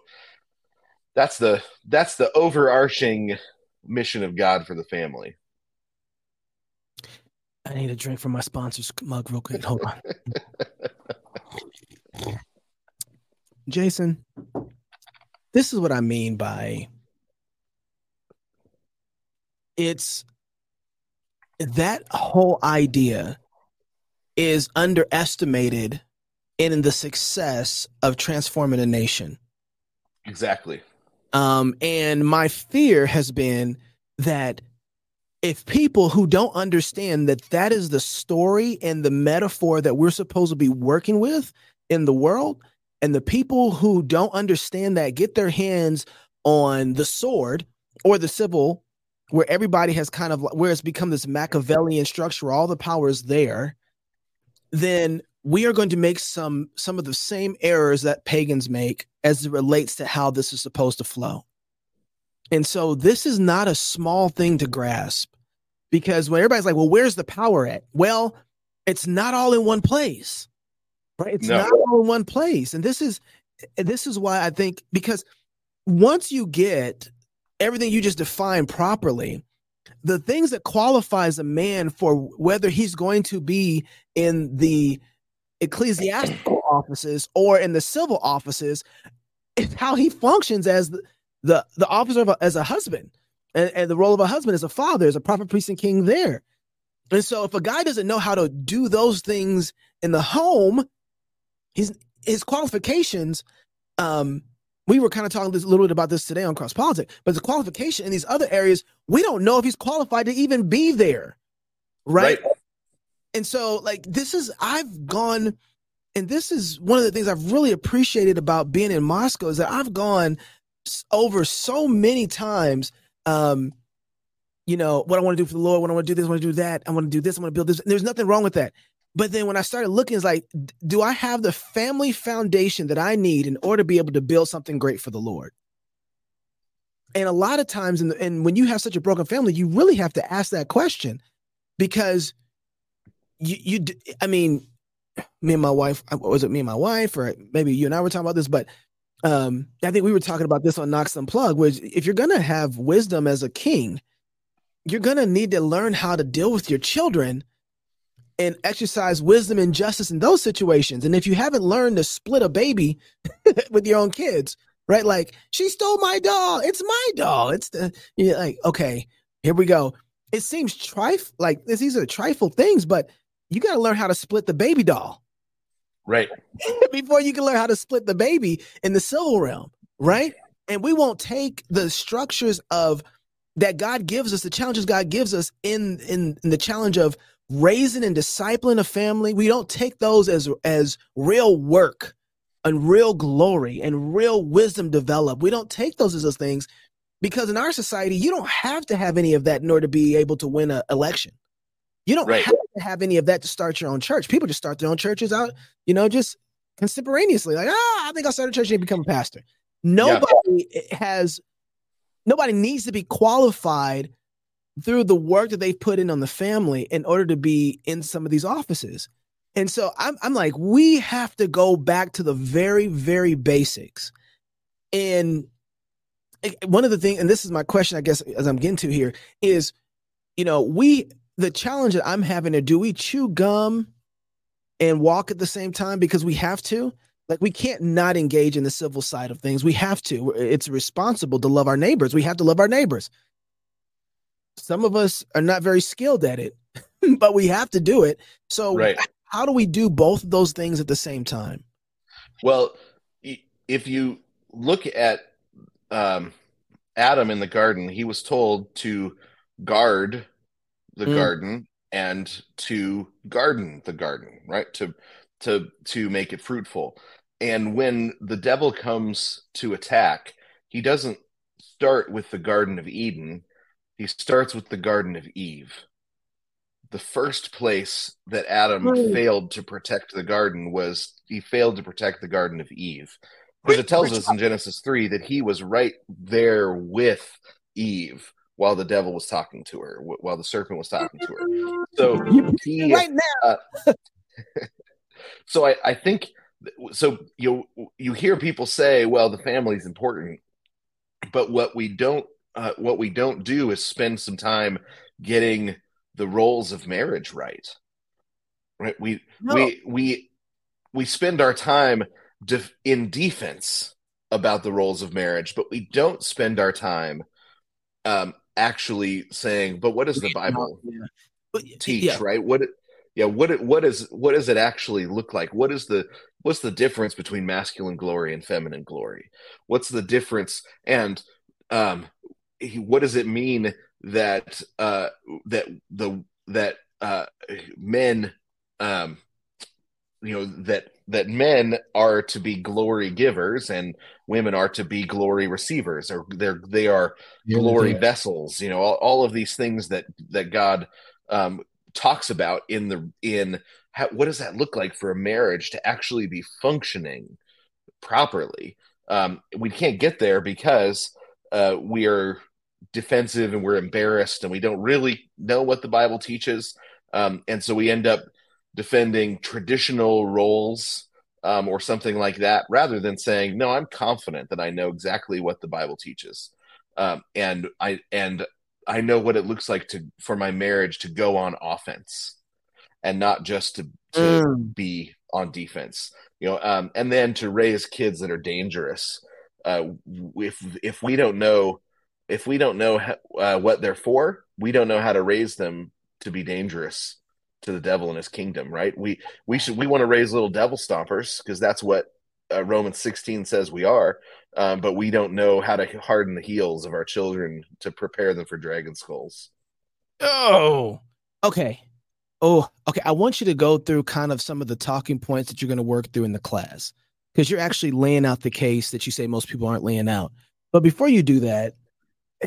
S2: that's the that's the overarching mission of God for the family.
S1: I need a drink from my sponsor's mug real quick. Hold on. Jason, this is what I mean by it's that whole idea is underestimated in the success of transforming a nation.
S2: Exactly.
S1: Um, and my fear has been that if people who don't understand that that is the story and the metaphor that we're supposed to be working with in the world, and the people who don't understand that get their hands on the sword or the civil, where everybody has kind of where it's become this Machiavellian structure, all the power is there, then we are going to make some some of the same errors that pagans make as it relates to how this is supposed to flow. And so this is not a small thing to grasp because when everybody's like, well, where's the power at? Well, it's not all in one place. Right? It's no. not all in one place. And this is this is why I think because once you get everything you just define properly, the things that qualifies a man for whether he's going to be in the ecclesiastical offices or in the civil offices is how he functions as the the, the officer of a, as a husband and, and the role of a husband as a father as a prophet priest and king there and so if a guy doesn't know how to do those things in the home his his qualifications um we were kind of talking this, a little bit about this today on cross politics but the qualification in these other areas we don't know if he's qualified to even be there right. right. And so like this is i've gone and this is one of the things I've really appreciated about being in Moscow is that I've gone over so many times. Um, you know what I want to do for the Lord, what I want to do this, I want to do that, I want to do this, I want to build this. And there's nothing wrong with that. But then when I started looking, it's like, do I have the family foundation that I need in order to be able to build something great for the Lord? And a lot of times, and when you have such a broken family, you really have to ask that question because you, you, I mean, me and my wife, was it me and my wife, or maybe you and I were talking about this, but um, I think we were talking about this on Knox Unplugged, which if you're gonna have wisdom as a king, you're gonna need to learn how to deal with your children and exercise wisdom and justice in those situations. And if you haven't learned to split a baby with your own kids, right? Like she stole my doll. It's my doll. It's the you're like, okay, here we go. It seems trifle like these are trifle things, but you got to learn how to split the baby doll.
S2: Right.
S1: Before you can learn how to split the baby in the civil realm. Right. And we won't take the structures of that God gives us, the challenges God gives us in, in, in the challenge of raising and discipling a family. We don't take those as, as real work and real glory and real wisdom develop. We don't take those as those things because in our society, you don't have to have any of that in order to be able to win an election. You don't right. have to have any of that to start your own church. People just start their own churches out, you know, just contemporaneously. Like, ah, I think I'll start a church and become a pastor. Nobody yeah. has, nobody needs to be qualified through the work that they've put in on the family in order to be in some of these offices. And so I'm, I'm like, we have to go back to the very, very basics. And eh, one of the things, and this is my question, I guess, as I'm getting to here, is, you know, we the challenge that I'm having to do we chew gum and walk at the same time because we have to? Like we can't not engage in the civil side of things. We have to. It's responsible to love our neighbors. We have to love our neighbors. some of us are not very skilled at it, but we have to do it. So,
S2: Right.
S1: how do we do both of those things at the same time?
S2: Well, if you look at um, Adam in the garden, he was told to guard the
S1: Mm.
S2: garden and to garden the garden, right? To to to make it fruitful. And when the devil comes to attack, he doesn't start with the Garden of Eden. He starts with the Garden of Eve. The first place that Adam
S3: Right.
S2: failed to protect the garden was he failed to protect the Garden of Eve. Because it tells us in Genesis 3 that he was right there with Eve while the devil was talking to her, while the serpent was talking to her. So he,
S1: Right now,
S2: so I, I think so you you hear people say well the family's important but what we don't uh, what we don't do is spend some time getting the roles of marriage right right we
S1: No.
S2: we we we spend our time def- in defense about the roles of marriage but we don't spend our time um actually saying but what does the bible
S1: Yeah.
S2: Teach?
S1: yeah.
S2: right? What yeah what it, what is what does it actually look like? What is the what's the difference between masculine glory and feminine glory? What's the difference? And um he- what does it mean that uh that the that uh men um you know that that men are to be glory givers and women are to be glory receivers. Or they're they are glory vessels you know all, all of these things that that god um talks about in the in how, what does that look like for a marriage to actually be functioning properly? Um we can't get there because uh we are defensive and we're embarrassed and we don't really know what the bible teaches. Um and so we end up defending traditional roles um, or something like that rather than saying no i'm confident that i know exactly what the bible teaches. Um, and i and i know what it looks like to for my marriage to go on offense and not just to, to
S1: Mm.
S2: be on defense you know um, and then to raise kids that are dangerous. Uh, if if we don't know if we don't know uh, what they're for we don't know how to raise them to be dangerous to the devil and his kingdom right we we should we want to raise little devil stompers because that's what uh, romans 16 says we are um, but we don't know how to harden the heels of our children to prepare them for dragon skulls
S1: Oh, okay. Oh, okay. I want you to go through kind of some of the talking points that you're going to work through in the class because you're actually laying out the case that you say most people aren't laying out. But before you do that,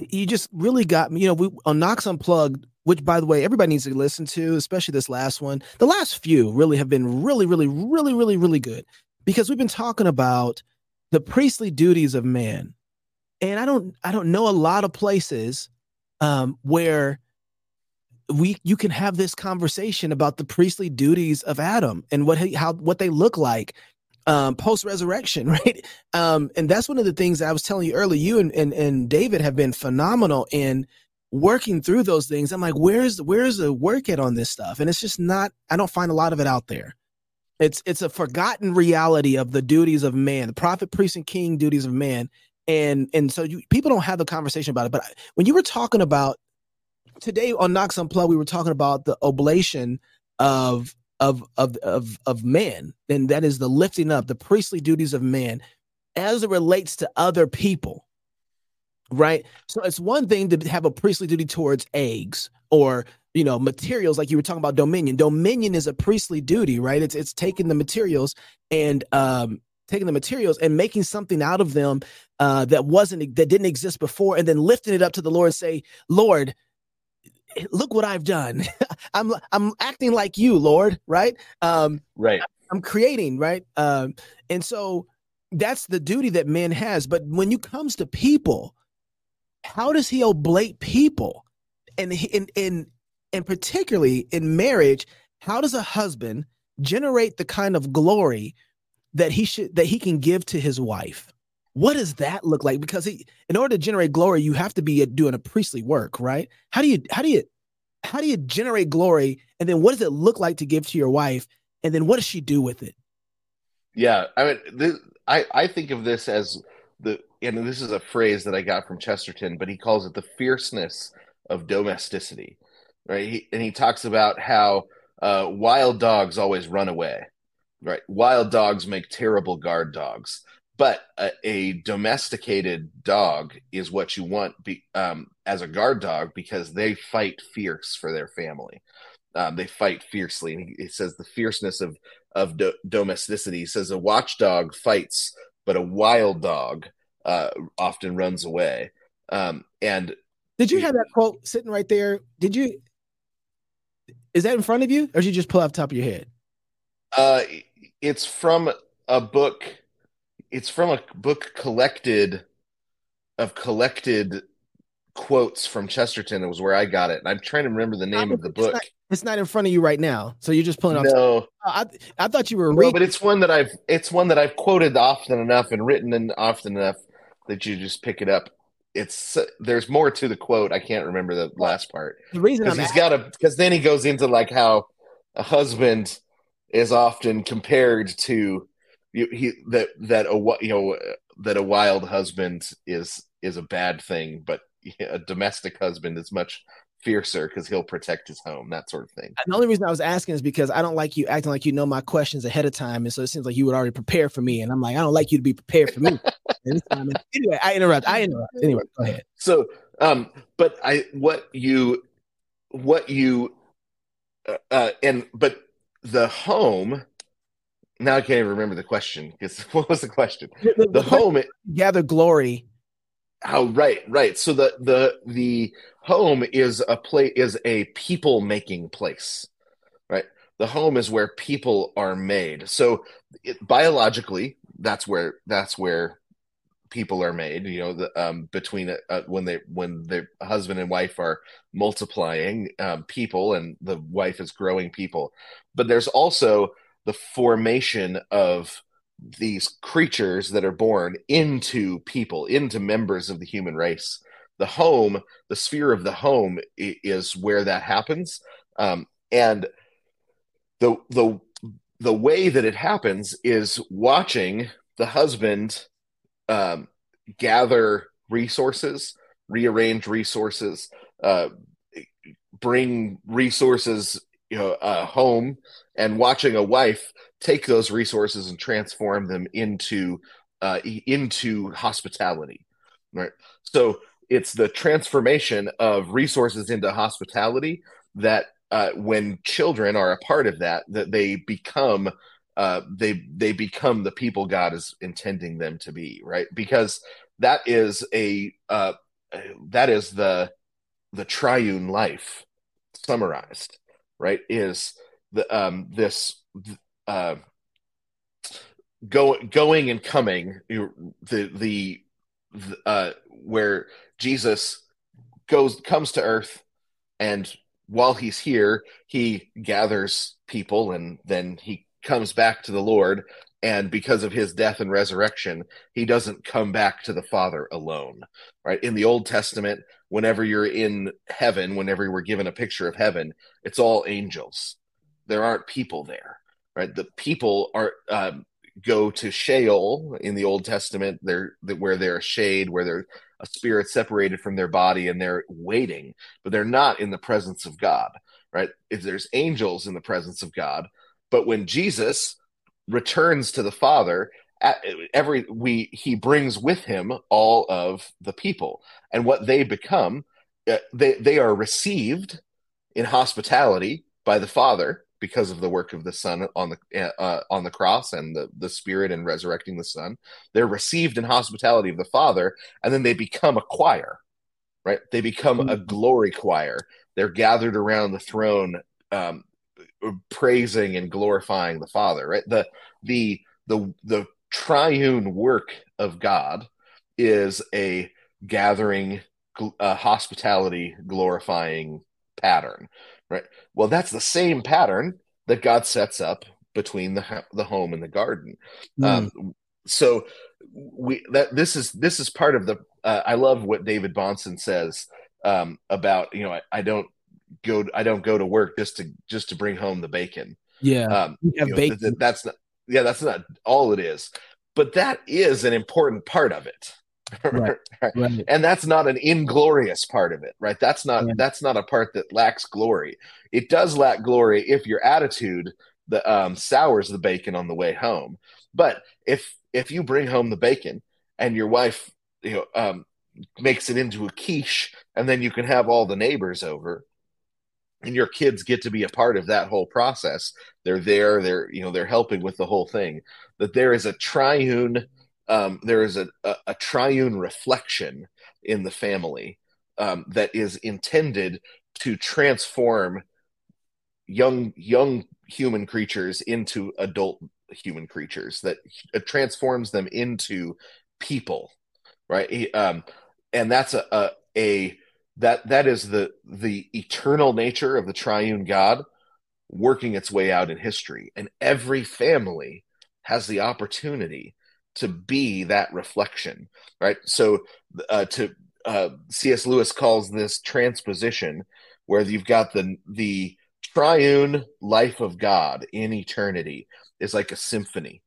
S1: you just really got me. You know, we on Knox Unplugged, which by the way, everybody needs to listen to, especially this last one. The last few really have been really, really, really, really, really good because we've been talking about the priestly duties of man. And I don't I don't know a lot of places um where we you can have this conversation about the priestly duties of Adam and what he, how what they look like um post resurrection right um and that's one of the things I was telling you earlier you and, and and David have been phenomenal in working through those things I'm like where's where's the work at on this stuff? And it's just not I don't find a lot of it out there. It's it's a forgotten reality of the duties of man the prophet priest and king duties of man. And and so you people don't have the conversation about it but when you were talking about today on Knox Unplugged, we were talking about the oblation of of of of of man, and that is the lifting up, the priestly duties of man, as it relates to other people. Right. So it's one thing to have a priestly duty towards eggs or you know materials, like you were talking about dominion. Dominion is a priestly duty, right? It's it's taking the materials and um taking the materials and making something out of them uh that wasn't that didn't exist before, and then lifting it up to the Lord and say, Lord, look what I've done. I'm I'm acting like you, Lord, right? Um
S2: right
S1: I'm creating, right? Um and so that's the duty that man has, but when you comes to people, how does he oblate people? And in in and particularly in marriage, how does a husband generate the kind of glory that he should that he can give to his wife? What does that look like? Because he, in order to generate glory, you have to be doing a priestly work, right? How do you how do you how do you generate glory? And then what does it look like to give to your wife? And then what does she do with it?
S2: Yeah, I mean, this, I I think of this as and this is a phrase that I got from Chesterton, but he calls it the fierceness of domesticity, right? He, and he talks about how uh, wild dogs always run away, right? Wild dogs make terrible guard dogs, but a, a domesticated dog is what you want be, um, as a guard dog because they fight fierce for their family. Um, they fight fiercely. And he, he, says the fierceness of of do- domesticity. He says a watchdog fights, but a wild dog uh, often runs away. Um, and
S1: did you have that quote sitting right there? Did you? Is that in front of you, or did you just pull off the top of your head?
S2: Uh, it's from a book. It's from a book collected of collected quotes from Chesterton. It was where I got it, and I'm trying to remember the name of the book.
S1: Not, it's not in front of you right now, so you're just pulling off.
S2: No,
S1: I, I thought you were.
S2: No, but it's one that I've it's one that I've quoted often enough and written in often enough that you just pick it up. It's there's more to the quote. I can't remember the last part.
S1: The reason because
S2: he's got a because then he goes into like how a husband is often compared to you he that that a you know that a wild husband is is a bad thing, but a domestic husband is much fiercer because he'll protect his home, that sort of thing.
S1: The only reason I was asking is because I don't like you acting like you know my questions ahead of time, and so it seems like you would already prepare for me, and I'm like, I don't like you to be prepared for me. anyway, I interrupt. I interrupt. Anyway, go ahead.
S2: So, um, but I what you what you uh, uh and but the home now I can't even remember the question because what was the question? The, the, the home it,
S1: gather glory
S2: Oh, right, right. So the the the home is a place is a people making place, right? The home is where people are made. So it, biologically, that's where that's where people are made. You know, the, um, between uh, when they when the husband and wife are multiplying um, people, and the wife is growing people. But there's also the formation of these creatures that are born into people, into members of the human race. The home, the sphere of the home, is where that happens, um, and the the the way that it happens is watching the husband um, gather resources, rearrange resources, uh, bring resources you know uh, home, and watching a wife take those resources and transform them into uh, into hospitality right? So it's the transformation of resources into hospitality that uh, when children are a part of that that they become uh, they they become the people god is intending them to be right? Because that is a uh, that is the the triune life summarized right is the um this uh, go, going and coming, the the, the uh, where Jesus goes comes to Earth, and while he's here, he gathers people, and then he comes back to the Lord. And because of his death and resurrection, he doesn't come back to the Father alone. Right in the Old Testament, whenever you're in heaven, whenever we're given a picture of heaven, it's all angels. There aren't people there right? The people are um, go to Sheol in the Old Testament. They're where they're a shade, where they're a spirit separated from their body, and they're waiting, but they're not in the presence of God, right? If there's angels in the presence of God, but when Jesus returns to the Father, at every we he brings with him all of the people, and what they become, uh, they they are received in hospitality by the Father because of the work of the Son on the uh, on the cross and the the Spirit and resurrecting the Son. They're received in hospitality of the Father, and then they become a choir, right? They become mm-hmm. a glory choir. They're gathered around the throne, um, praising and glorifying the Father. Right? The the the the triune work of God is a gathering, uh, hospitality, glorifying pattern right? Well, that's the same pattern that God sets up between the the home and the garden. Mm. Um, so we that this is this is part of the. Uh, I love what David Bahnsen says um, about you know I, I, don't go I don't go to work just to just to bring home the bacon.
S1: Yeah,
S2: um, you know, bacon. Th- that's not yeah that's not all it is, but that is an important part of it. right. right. and that's not an inglorious part of it right that's not yeah. that's not a part that lacks glory it does lack glory if your attitude the um, sours the bacon on the way home but if if you bring home the bacon and your wife you know um, makes it into a quiche and then you can have all the neighbors over and your kids get to be a part of that whole process they're there they're you know they're helping with the whole thing that there is a triune um, there is a, a, a, triune reflection in the family um, that is intended to transform young young human creatures into adult human creatures that transforms them into people right? Um, and that's a, a, a that that is the the eternal nature of the triune god working its way out in history. And every family has the opportunity to be that reflection right? So uh, to uh, cs lewis calls this transposition where you've got the the triune life of god in eternity is like a symphony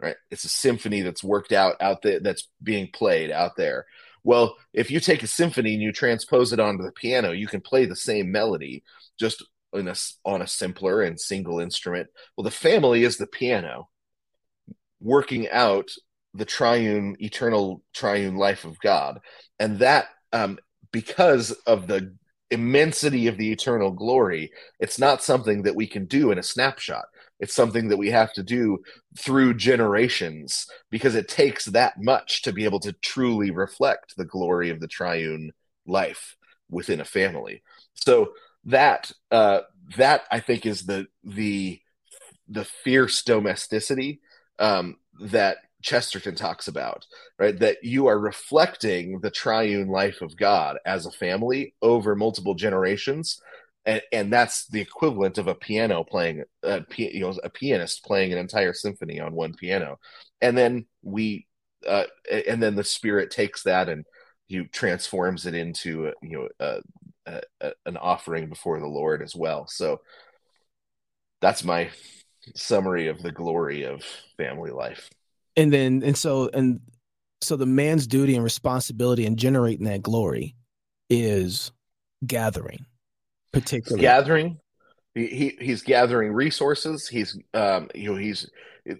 S2: right? It's a symphony that's worked out out there that's being played out there well, if you take a symphony and you transpose it onto the piano, you can play the same melody just in a, on a simpler and single instrument. Well, the family is the piano working out the triune, eternal triune life of God. And that, um, because of the immensity of the eternal glory, it's not something that we can do in a snapshot. It's something that we have to do through generations because it takes that much to be able to truly reflect the glory of the triune life within a family. So that uh, that I think is the the the fierce domesticity um, that Chesterton talks about, right? That you are reflecting the triune life of God as a family over multiple generations and, and that's the equivalent of a piano playing a you know a pianist playing an entire symphony on one piano. And then we uh, and then the spirit takes that and you transforms it into you know an offering before the lord as well. So that's my summary of the glory of family life.
S1: And then and so and so the man's duty and responsibility in generating that glory is gathering particularly.
S2: Gathering he, he he's gathering resources. He's um you know he's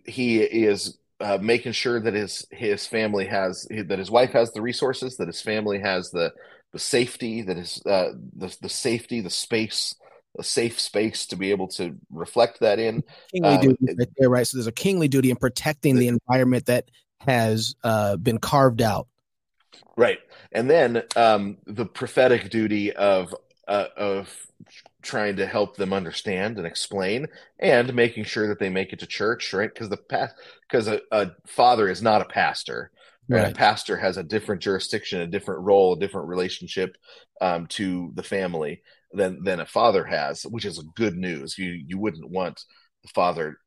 S2: he is uh, making sure that his his family has that his wife has the resources that his family has the the safety that is uh the, the safety the space a safe space to be able to reflect that in.
S1: Kingly um, duty right there right? So there's a kingly duty in protecting the, the environment that has uh been carved out.
S2: Right. And then um the prophetic duty of uh, of trying to help them understand and explain and making sure that they make it to church right because the past because a, a, father is not a pastor right? right. a pastor has a different jurisdiction a different role a different relationship um, to the family than than a father has which is good news you you wouldn't want the father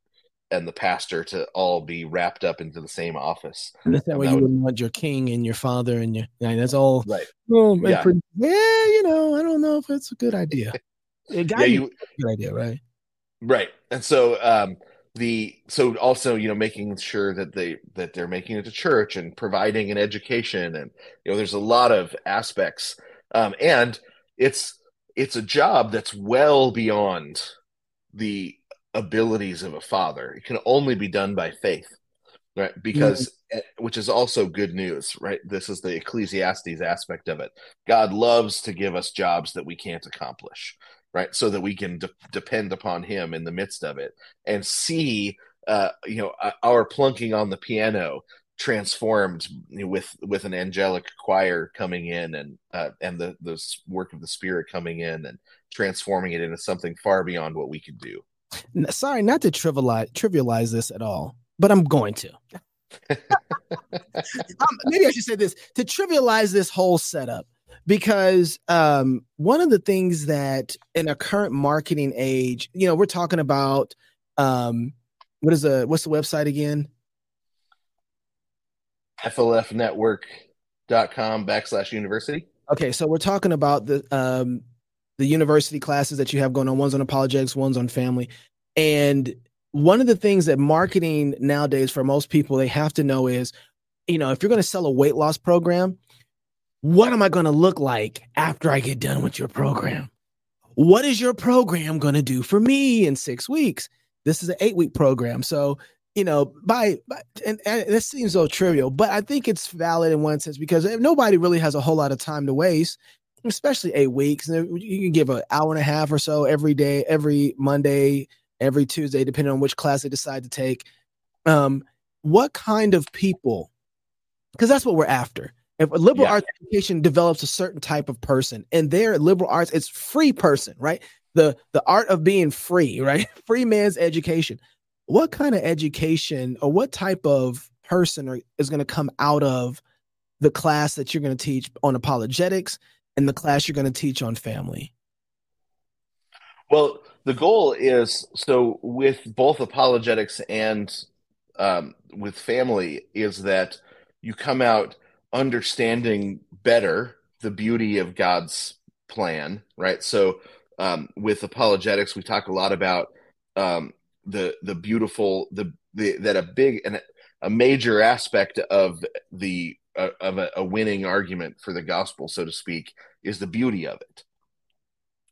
S2: and the pastor to all be wrapped up into the same office.
S1: And that's that way you would, not want your king and your father and your that's all
S2: right.
S1: Well, yeah. Pretty, yeah, you know, I don't know if it's a good idea. it yeah, you, good idea, right?
S2: Right. And so um the so also you know making sure that they that they're making it to church and providing an education and you know there's a lot of aspects um and it's it's a job that's well beyond the abilities of a father. It can only be done by faith, right? Because, mm-hmm. which is also good news, right? This is the Ecclesiastes aspect of it. God loves to give us jobs that we can't accomplish, right? So that we can de- depend upon Him in the midst of it and see, uh, you know, our plunking on the piano transformed with with an angelic choir coming in and uh, and the the work of the spirit coming in and transforming it into something far beyond what we could do
S1: sorry, not to trivialize trivialize this at all, but I'm going to. um, maybe I should say this to trivialize this whole setup because um, one of the things that in a current marketing age, you know, we're talking about um, what is the what's the website again?
S2: FLFnetwork.com backslash university.
S1: Okay, so we're talking about the um, the university classes that you have going on. One's on apologetics, one's on family. And one of the things that marketing nowadays for most people they have to know is you know, if you're going to sell a weight loss program, what am I going to look like after I get done with your program? What is your program going to do for me in six weeks? This is an eight week program. So, you know, by, by and, and this seems so trivial, but I think it's valid in one sense because nobody really has a whole lot of time to waste, especially eight weeks. And you can give an hour and a half or so every day, every Monday, every Tuesday, depending on which class they decide to take. Um, what kind of people? Because that's what we're after. If a liberal yeah. arts education develops a certain type of person, and their liberal arts, it's free person, right? The the art of being free, right? Free man's education. What kind of education or what type of person are, is going to come out of the class that you're going to teach on apologetics and the class you're going to teach on family?
S2: Well, the goal is so with both apologetics and um, with family is that you come out understanding better the beauty of God's plan, right? So um, with apologetics, we talk a lot about um, the the beautiful the, the that a big and a major aspect of the uh, of a, a winning argument for the gospel, so to speak, is the beauty of it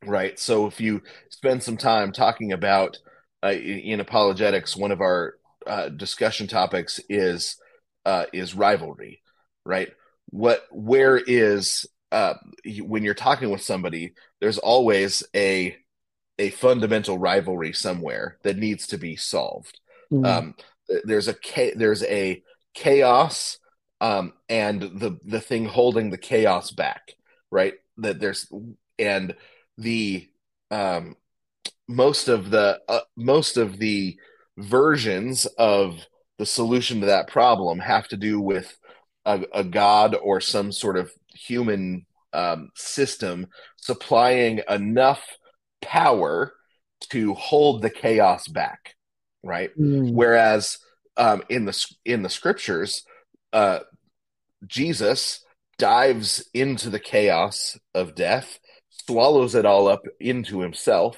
S2: right? So if you spend some time talking about uh, in apologetics, one of our uh, discussion topics is uh, is rivalry, right? What where is uh, when you're talking with somebody, there's always a a fundamental rivalry somewhere that needs to be solved. Mm. Um, there's a there's a chaos um, and the the thing holding the chaos back, right? That there's and the um, most of the uh, most of the versions of the solution to that problem have to do with a, a god or some sort of human um, system supplying enough power to hold the chaos back, right? Mm. Whereas um, in the in the scriptures, uh, Jesus dives into the chaos of death swallows it all up into himself,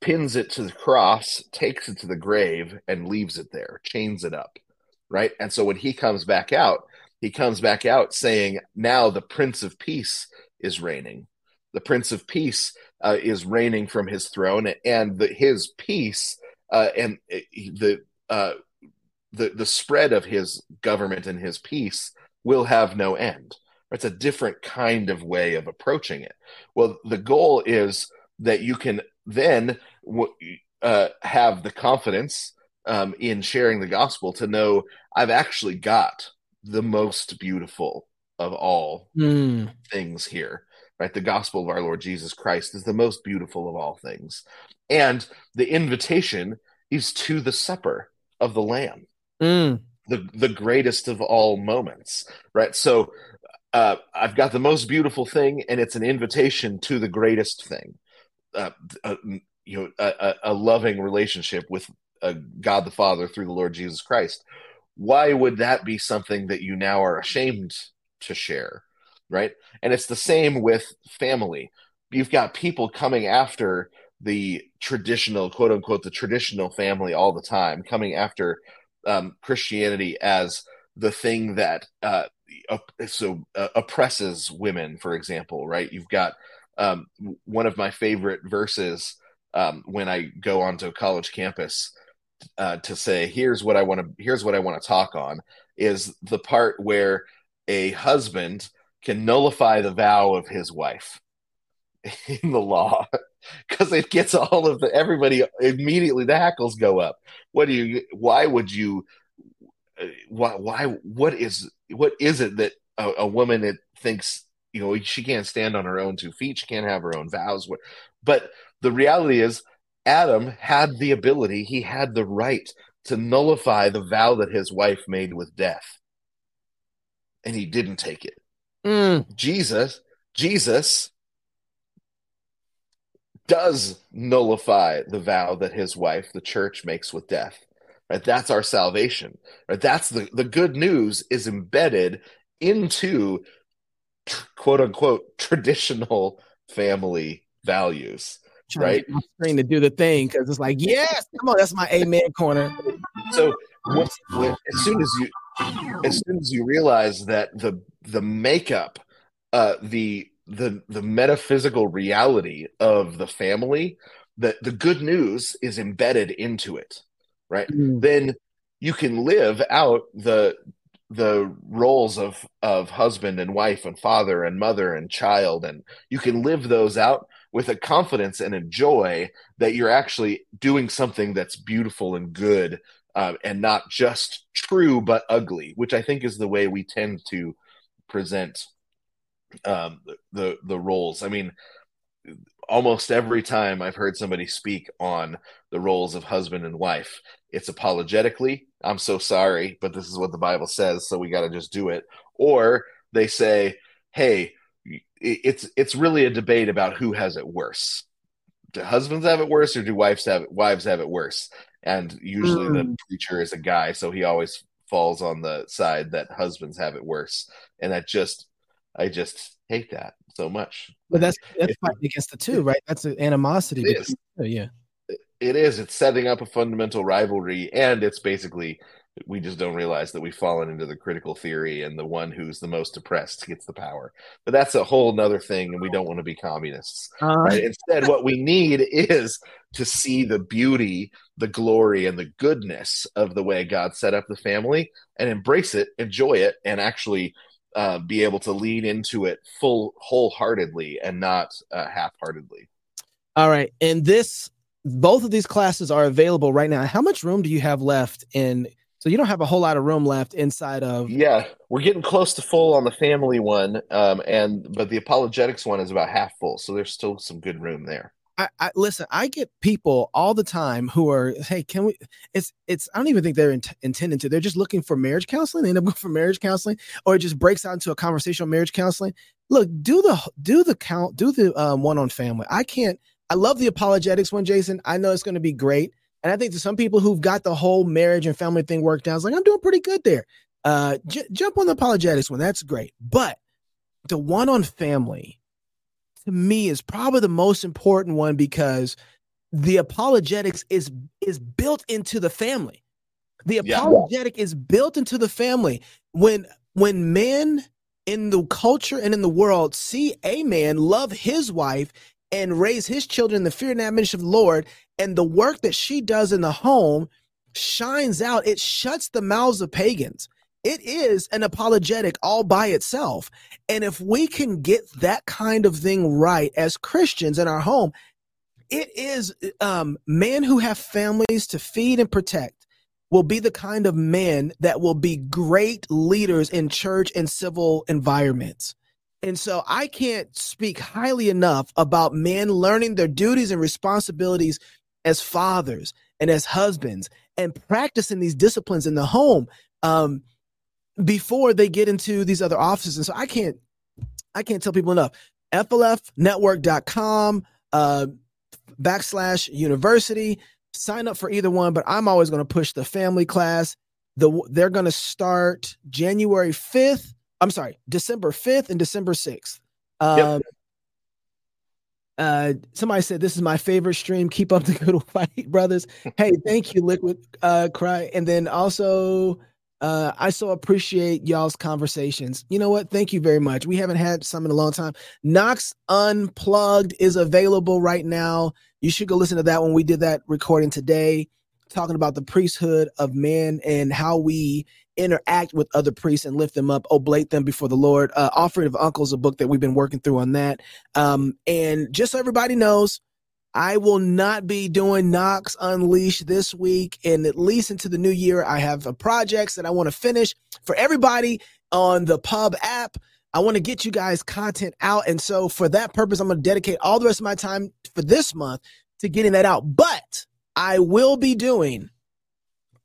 S2: pins it to the cross, takes it to the grave, and leaves it there, chains it up. Right. And so when he comes back out, he comes back out saying, Now the Prince of Peace is reigning. The Prince of Peace uh, is reigning from his throne, and the, his peace uh, and uh, the uh, the the spread of his government and his peace will have no end. It's a different kind of way of approaching it. Well, the goal is that you can then uh, have the confidence um, in sharing the gospel to know I've actually got the most beautiful of all mm. things here. Right, the gospel of our Lord Jesus Christ is the most beautiful of all things, and the invitation is to the supper of the Lamb. Mm the the greatest of all moments right so uh, I've got the most beautiful thing, and it's an invitation to the greatest thing. Uh, uh, you know, a, a, loving relationship with uh, God the Father through the Lord Jesus Christ. Why would that be something that you now are ashamed to share? Right. And it's the same with family. You've got people coming after the traditional, quote unquote, the traditional family all the time, coming after um, Christianity as the thing that uh, so uh, oppresses women, for example, right? You've got um, one of my favorite verses um, when I go onto a college campus uh, to say, "Here's what I want to. Here's what I want to talk on." Is the part where a husband can nullify the vow of his wife in the law because it gets all of the everybody immediately the hackles go up. What do you? Why would you? Uh, why? Why? What is what is it that a, a woman that thinks you know she can't stand on her own two feet she can't have her own vows but the reality is adam had the ability he had the right to nullify the vow that his wife made with death. And he didn't take it. Mm. jesus jesus does nullify the vow that his wife the church makes with death Right? That's our salvation. Right? That's the, the good news is embedded into quote unquote traditional family values. Right.
S1: Screen to do the thing because it's like, yes, come on, that's my amen corner.
S2: So as soon as you as soon as you realize that the the makeup, uh, the the the metaphysical reality of the family, that the good news is embedded into it, right? Mm. Then you can live out the the roles of of husband and wife and father and mother and child and you can live those out with a confidence and a joy that you're actually doing something that's beautiful and good uh, and not just true but ugly which i think is the way we tend to present um, the the roles i mean almost every time i've heard somebody speak on the roles of husband and wife it's apologetically i'm so sorry but this is what the bible says so we got to just do it. Or they say hey it's it's really a debate about who has it worse. Do husbands have it worse or do wives have it wives have it worse? And usually mm. the preacher is a guy so he always falls on the side that husbands have it worse. And that just i just hate that so much
S1: but that's that's fighting against the two right that's an animosity yeah
S2: it is. It's setting up a fundamental rivalry, and it's basically we just don't realize that we've fallen into the critical theory, and the one who's the most oppressed gets the power. But that's a whole nother thing, and we don't want to be communists. Uh, right? Instead, what we need is to see the beauty, the glory, and the goodness of the way God set up the family, and embrace it, enjoy it, and actually. Uh, be able to lean into it full wholeheartedly and not uh, half-heartedly.
S1: All right, and this both of these classes are available right now. How much room do you have left in? So you don't have a whole lot of room left inside of.
S2: Yeah, we're getting close to full on the family one, um, and but the apologetics one is about half full, so there's still some good room there.
S1: I, I, listen. I get people all the time who are, hey, can we? It's it's. I don't even think they're in, intending to. They're just looking for marriage counseling. They end up going for marriage counseling, or it just breaks out into a conversation on marriage counseling. Look, do the do the count, do the um, one on family. I can't. I love the apologetics one, Jason. I know it's going to be great. And I think to some people who've got the whole marriage and family thing worked out, it's like, I'm doing pretty good there. Uh, j- jump on the apologetics one. That's great. But the one on family, to me, is probably the most important one because the apologetics is is built into the family. The apologetic yeah. is built into the family. When when men in the culture and in the world see a man love his wife and raise his children in the fear and admonition of the Lord. And the work that she does in the home shines out. It shuts the mouths of pagans. It is an apologetic all by itself. And if we can get that kind of thing right as Christians in our home, it is um, men who have families to feed and protect will be the kind of men that will be great leaders in church and civil environments. And so I can't speak highly enough about men learning their duties and responsibilities as fathers and as husbands and practicing these disciplines in the home um, before they get into these other offices. And so I can't, I can't tell people enough. FLFnetwork.com uh, backslash university. Sign up for either one, but I'm always going to push the family class. The, they're going to start January 5th I'm sorry, December 5th and December 6th. Um, yep. Uh, somebody said this is my favorite stream. Keep up the good fight, brothers. Hey, thank you, Liquid uh, Cry. And then also, uh, I so appreciate y'all's conversations. You know what? Thank you very much. We haven't had some in a long time. Knox Unplugged is available right now. You should go listen to that when We did that recording today, talking about the priesthood of men and how we interact with other priests and lift them up, oblate them before the Lord. Uh, Offering of Uncles, a book that we've been working through on that. Um, and just so everybody knows, I will not be doing Knox Unleashed this week and at least into the new year. I have projects that I want to finish for everybody on the pub app. I want to get you guys content out. And so for that purpose, I'm going to dedicate all the rest of my time for this month to getting that out. But I will be doing,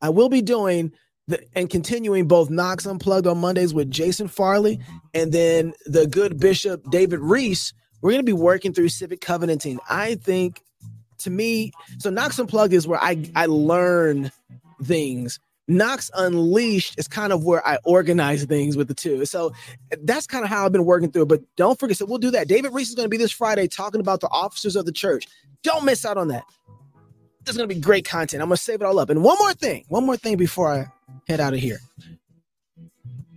S1: I will be doing the, and continuing both Knox Unplugged on Mondays with Jason Farley mm-hmm. and then the good Bishop David Reese. We're going to be working through civic covenanting. I think to me, so Knox Unplugged is where I, I learn things. Knox Unleashed is kind of where I organize things with the two. So that's kind of how I've been working through it. But don't forget, so we'll do that. David Reese is going to be this Friday talking about the officers of the church. Don't miss out on that. there's gonna be great content. I'm gonna save it all up. And one more thing, one more thing before I head out of here.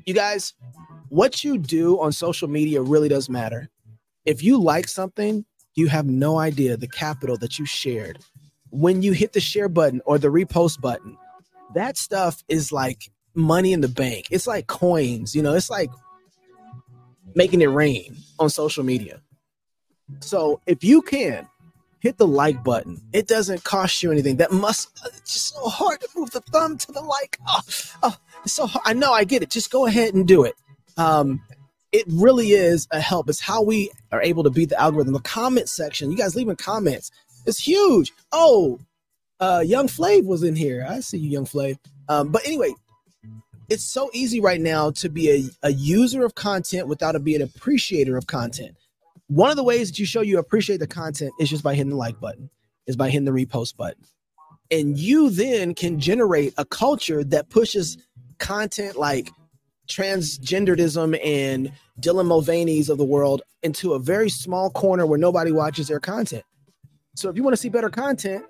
S1: You guys, what you do on social media really does matter. If you like something, you have no idea the capital that you shared. When you hit the share button or the repost button, that stuff is like money in the bank. It's like coins, you know, it's like making it rain on social media. So if you can hit the like button, it doesn't cost you anything. That must it's just so hard to move the thumb to the like. Oh, oh it's so hard. I know I get it. Just go ahead and do it. Um, it really is a help. It's how we are able to beat the algorithm. The comment section, you guys leaving comments, it's huge. Oh, uh, Young Flav was in here. I see you, Young Flav. Um, but anyway, it's so easy right now to be a, a user of content without being an appreciator of content. One of the ways that you show you appreciate the content is just by hitting the like button, is by hitting the repost button. And you then can generate a culture that pushes content like transgenderism and Dylan Mulvaney's of the world into a very small corner where nobody watches their content. So if you want to see better content,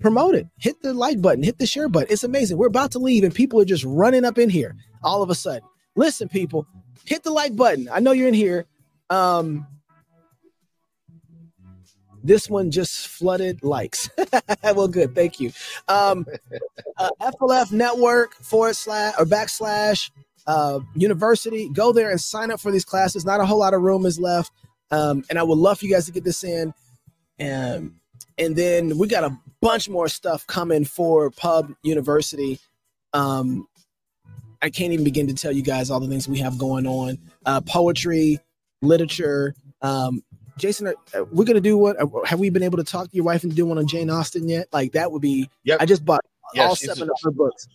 S1: promote it. Hit the like button, hit the share button. It's amazing. We're about to leave and people are just running up in here all of a sudden. Listen, people, hit the like button. I know you're in here. Um, this one just flooded likes. well, good. Thank you. Um, uh, FLF network forward slash or backslash uh, university. Go there and sign up for these classes. Not a whole lot of room is left. Um, and I would love for you guys to get this in. And, and then we got a bunch more stuff coming for Pub University. Um, I can't even begin to tell you guys all the things we have going on uh, poetry, literature. Um, Jason, are, we're gonna do what? Uh, have we been able to talk to your wife and do one on Jane Austen yet? Like that would be.
S2: Yep.
S1: I just bought yeah, all seven of her books.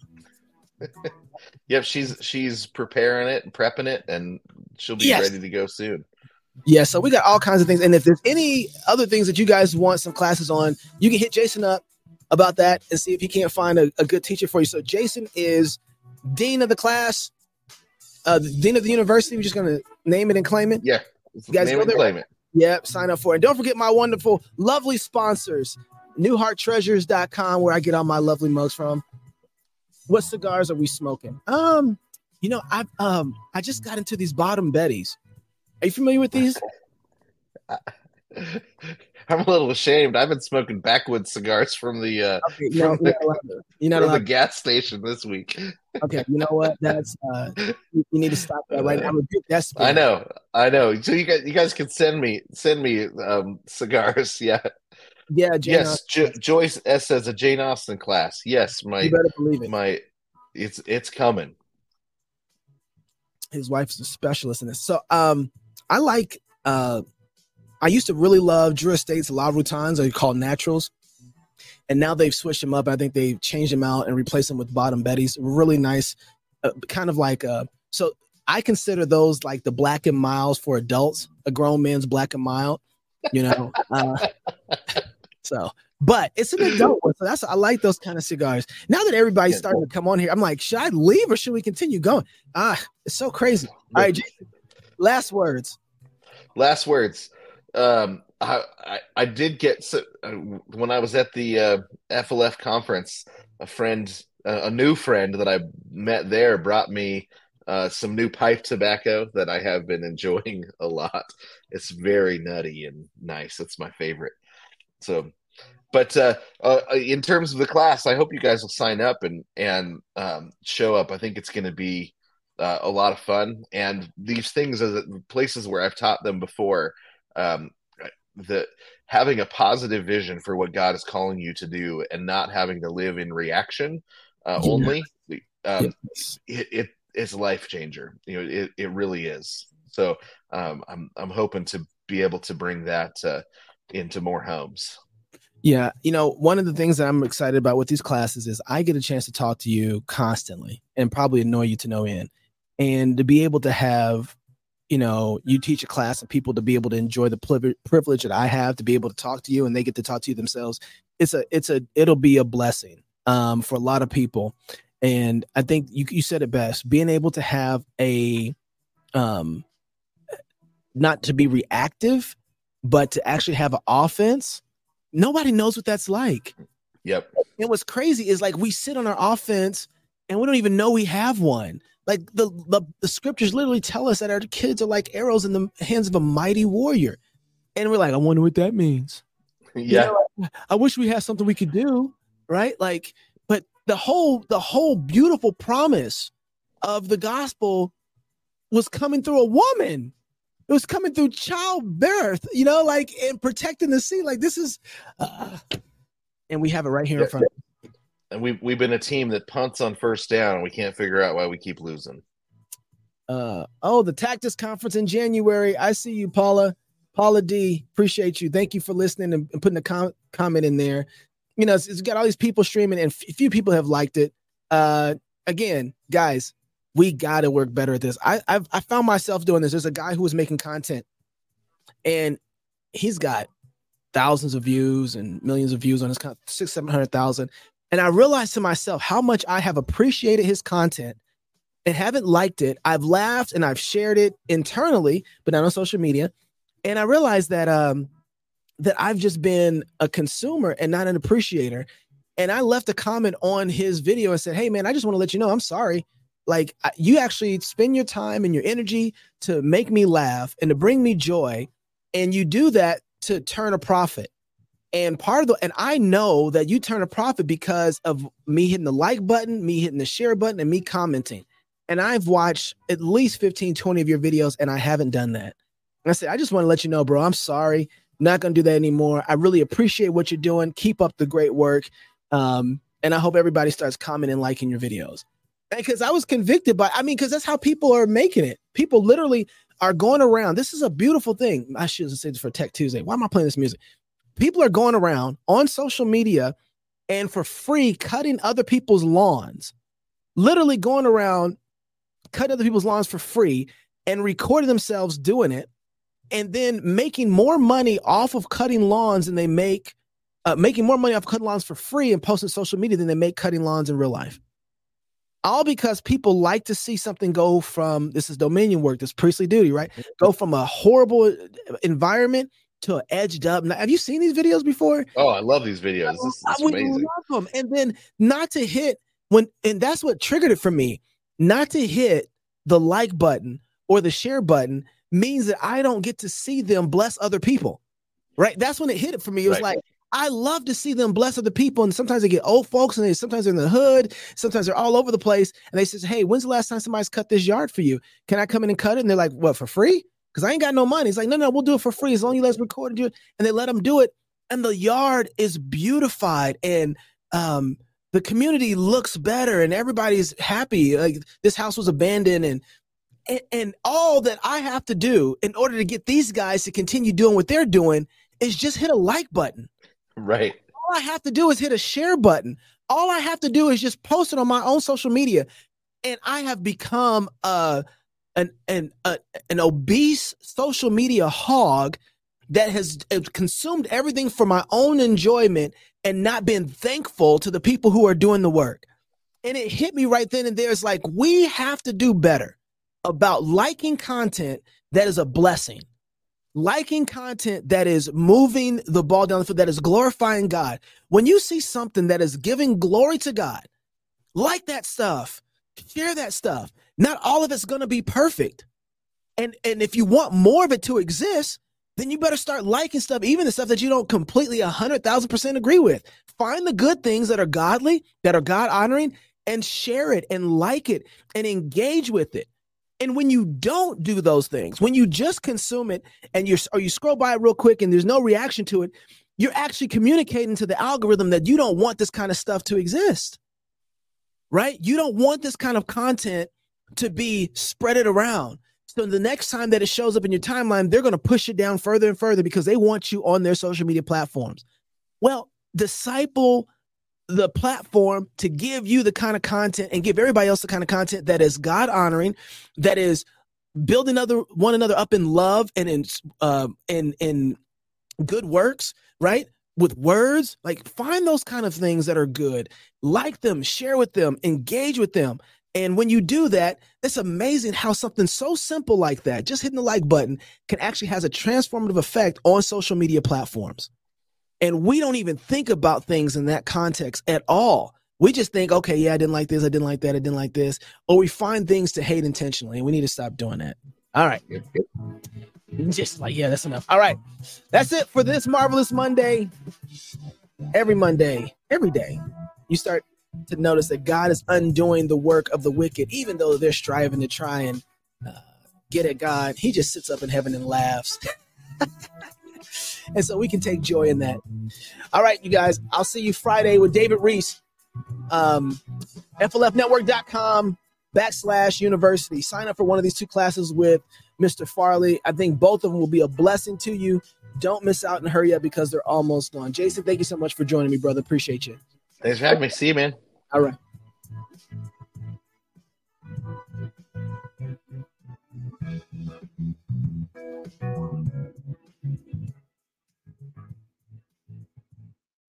S2: yep, she's she's preparing it and prepping it, and she'll be yes. ready to go soon.
S1: Yeah, so we got all kinds of things, and if there's any other things that you guys want some classes on, you can hit Jason up about that and see if he can't find a, a good teacher for you. So Jason is dean of the class, uh, the dean of the university. We're just gonna name it and claim it.
S2: Yeah, you guys name it claim it.
S1: Yep, sign up for it. And don't forget my wonderful, lovely sponsors, newhearttreasures.com, where I get all my lovely mugs from. What cigars are we smoking? Um, you know, I um I just got into these bottom Betties. Are you familiar with these?
S2: I'm a little ashamed. I've been smoking backwoods cigars from the uh okay, no, from the, you know the gas station this week.
S1: okay, you know what? That's uh you, you need to stop that right now.
S2: That's I know, I know. So you guys, you guys can send me send me um cigars. Yeah.
S1: Yeah.
S2: Jane yes. Jo- Joyce S says a Jane Austen class. Yes, my you better believe it. My it's it's coming.
S1: His wife's a specialist in this. So um I like uh I used to really love Drew Estates Larutans, or called Naturals. And now they've switched them up. I think they've changed them out and replaced them with Bottom Betties. Really nice, uh, kind of like uh, so. I consider those like the Black and Milds for adults, a grown man's black and mild, you know. Uh, so, but it's an adult one. So that's I like those kind of cigars. Now that everybody's starting to come on here, I'm like, should I leave or should we continue going? Ah, it's so crazy. All right, last words.
S2: Last words um, I, I, I did get so, uh, when I was at the uh, FLF conference, a friend, uh, a new friend that I met there, brought me uh, some new pipe tobacco that I have been enjoying a lot. It's very nutty and nice. It's my favorite. So, but uh, uh, in terms of the class, I hope you guys will sign up and and um, show up. I think it's going to be uh, a lot of fun. And these things the places where I've taught them before um, the having a positive vision for what God is calling you to do and not having to live in reaction uh, yeah. only, um, yes. it, it it's a life changer. You know, it, it really is. So um, I'm I'm hoping to be able to bring that uh, into more homes.
S1: Yeah, you know, one of the things that I'm excited about with these classes is I get a chance to talk to you constantly and probably annoy you to no end, and to be able to have you know you teach a class and people to be able to enjoy the privilege that i have to be able to talk to you and they get to talk to you themselves it's a it's a it'll be a blessing um, for a lot of people. And i think you, you said it best being able to have a um not to be reactive but to actually have an offense nobody knows what that's like
S2: Yep.
S1: And what's crazy is like we sit on our offense and we don't even know we have one. Like the, the the scriptures literally tell us that our kids are like arrows in the hands of a mighty warrior. And we're like, I wonder what that means.
S2: Yeah.
S1: You know, I wish we had something we could do, right? Like, but the whole the whole beautiful promise of the gospel was coming through a woman. It was coming through childbirth, you know, like and protecting the seed. Like this is, uh, and we have it right here
S2: Yeah.
S1: in front. of us.
S2: and we've we've been a team that punts on first down, and we can't figure out why we keep losing.
S1: Uh, oh, the Tactics Conference in January. I see you, Paula. Paula D. Appreciate you. Thank you for listening and, and putting a com- comment in there. You know, it's, it's got all these people streaming, and f- few people have liked it. Uh, again, guys, we got to work better at this. I I've, I found myself doing this. There's a guy who was making content, and he's got thousands of views and millions of views on his con- six seven hundred thousand. And I realized to myself how much I have appreciated his content and haven't liked it. I've laughed and I've shared it internally, but not on social media. And I realized that um that I've just been a consumer and not an appreciator. And I left a comment on his video and said, "Hey man, I just want to let you know I'm sorry. Like you actually spend your time and your energy to make me laugh and to bring me joy, and you do that to turn a profit." And part of the and I know that you turn a profit because of me hitting the like button, me hitting the share button, and me commenting. And I've watched at least 15, 20 of your videos, and I haven't done that. And I said, I just want to let you know, bro, I'm sorry. Not gonna do that anymore. I really appreciate what you're doing. Keep up the great work. Um, and I hope everybody starts commenting, liking your videos. Because I was convicted by, I mean, because that's how people are making it. People literally are going around. This is a beautiful thing. I should have said this for Tech Tuesday. Why am I playing this music? People are going around on social media and for free cutting other people's lawns. Literally going around cutting other people's lawns for free and recording themselves doing it and then making more money off of cutting lawns than they make uh, making more money off cutting lawns for free and posting social media than they make cutting lawns in real life all because people like to see something go from this is dominion work this priestly duty right mm-hmm. go from a horrible uh, environment to an edged up now, have you seen these videos before
S2: Oh, I love these videos. Oh, this
S1: I would
S2: amazing.
S1: love them. And then not to hit when, and that's what triggered it for me. Not to hit the like button or the share button means that I don't get to see them bless other people. Right. That's when it hit it for me. It was
S2: Right.
S1: like, I love to see them bless other people. And sometimes they get old folks and they sometimes they're in the hood, sometimes they're all over the place. And they says, Hey, when's the last time somebody's cut this yard for you? Can I come in and cut it? And they're like, What, for free? Because I ain't got no money. It's like, no, no, we'll do it for free as long as you let us record and do it. And they let them do it. And the yard is beautified and um the community looks better and everybody's happy. Like this house was abandoned and and, and all that I have to do in order to get these guys to continue doing what they're doing is just hit a like button.
S2: Right.
S1: All I have to do is hit a share button. All I have to do is just post it on my own social media. And I have become uh, an an a, an obese social media hog that has consumed everything for my own enjoyment and not been thankful to the people who are doing the work. And it hit me right then and there. It's like we have to do better about liking content that is a blessing liking content that is moving the ball down the field, that is glorifying God. When you see something that is giving glory to God, like that stuff, share that stuff. Not all of it's going to be perfect. And and if you want more of it to exist, then you better start liking stuff, even the stuff that you don't completely a hundred thousand percent agree with. Find the good things that are godly, that are God honoring, and share it and like it and engage with it. And when you don't do those things, when you just consume it and you're or you scroll by it real quick and there's no reaction to it, you're actually communicating to the algorithm that you don't want this kind of stuff to exist. Right? You don't want this kind of content to be spreaded around. So the next time that it shows up in your timeline, they're going to push it down further and further because they want you on their social media platforms. Well, disciple the platform to give you the kind of content and give everybody else the kind of content that is God honoring, that is building other one another up in love and in uh, in in good works, right? With words, like find those kind of things that are good, like them, share with them, engage with them. And when you do that, it's amazing how something so simple like that, just hitting the like button, can actually has a transformative effect on social media platforms. And we don't even think about things in that context at all. We just think, okay, yeah, I didn't like this, I didn't like that, I didn't like this. Or we find things to hate intentionally, and we need to stop doing that. All right. Just like, yeah, that's enough. All right. That's it for this Marvelous Monday. Every Monday, every day, you start to notice that God is undoing the work of the wicked, even though they're striving to try and uh, get at God. He just sits up in heaven and laughs. and so we can take joy in that. All right, you guys, I'll see you Friday with David Reese. Um, FLFnetwork.com backslash university. Sign up for one of these two classes with Mr. Farley. I think both of them will be a blessing to you. Don't miss out and hurry up because they're almost gone. Jason, thank you so much for joining me, brother. Appreciate you.
S2: Thanks for having me. See you, man.
S1: All right.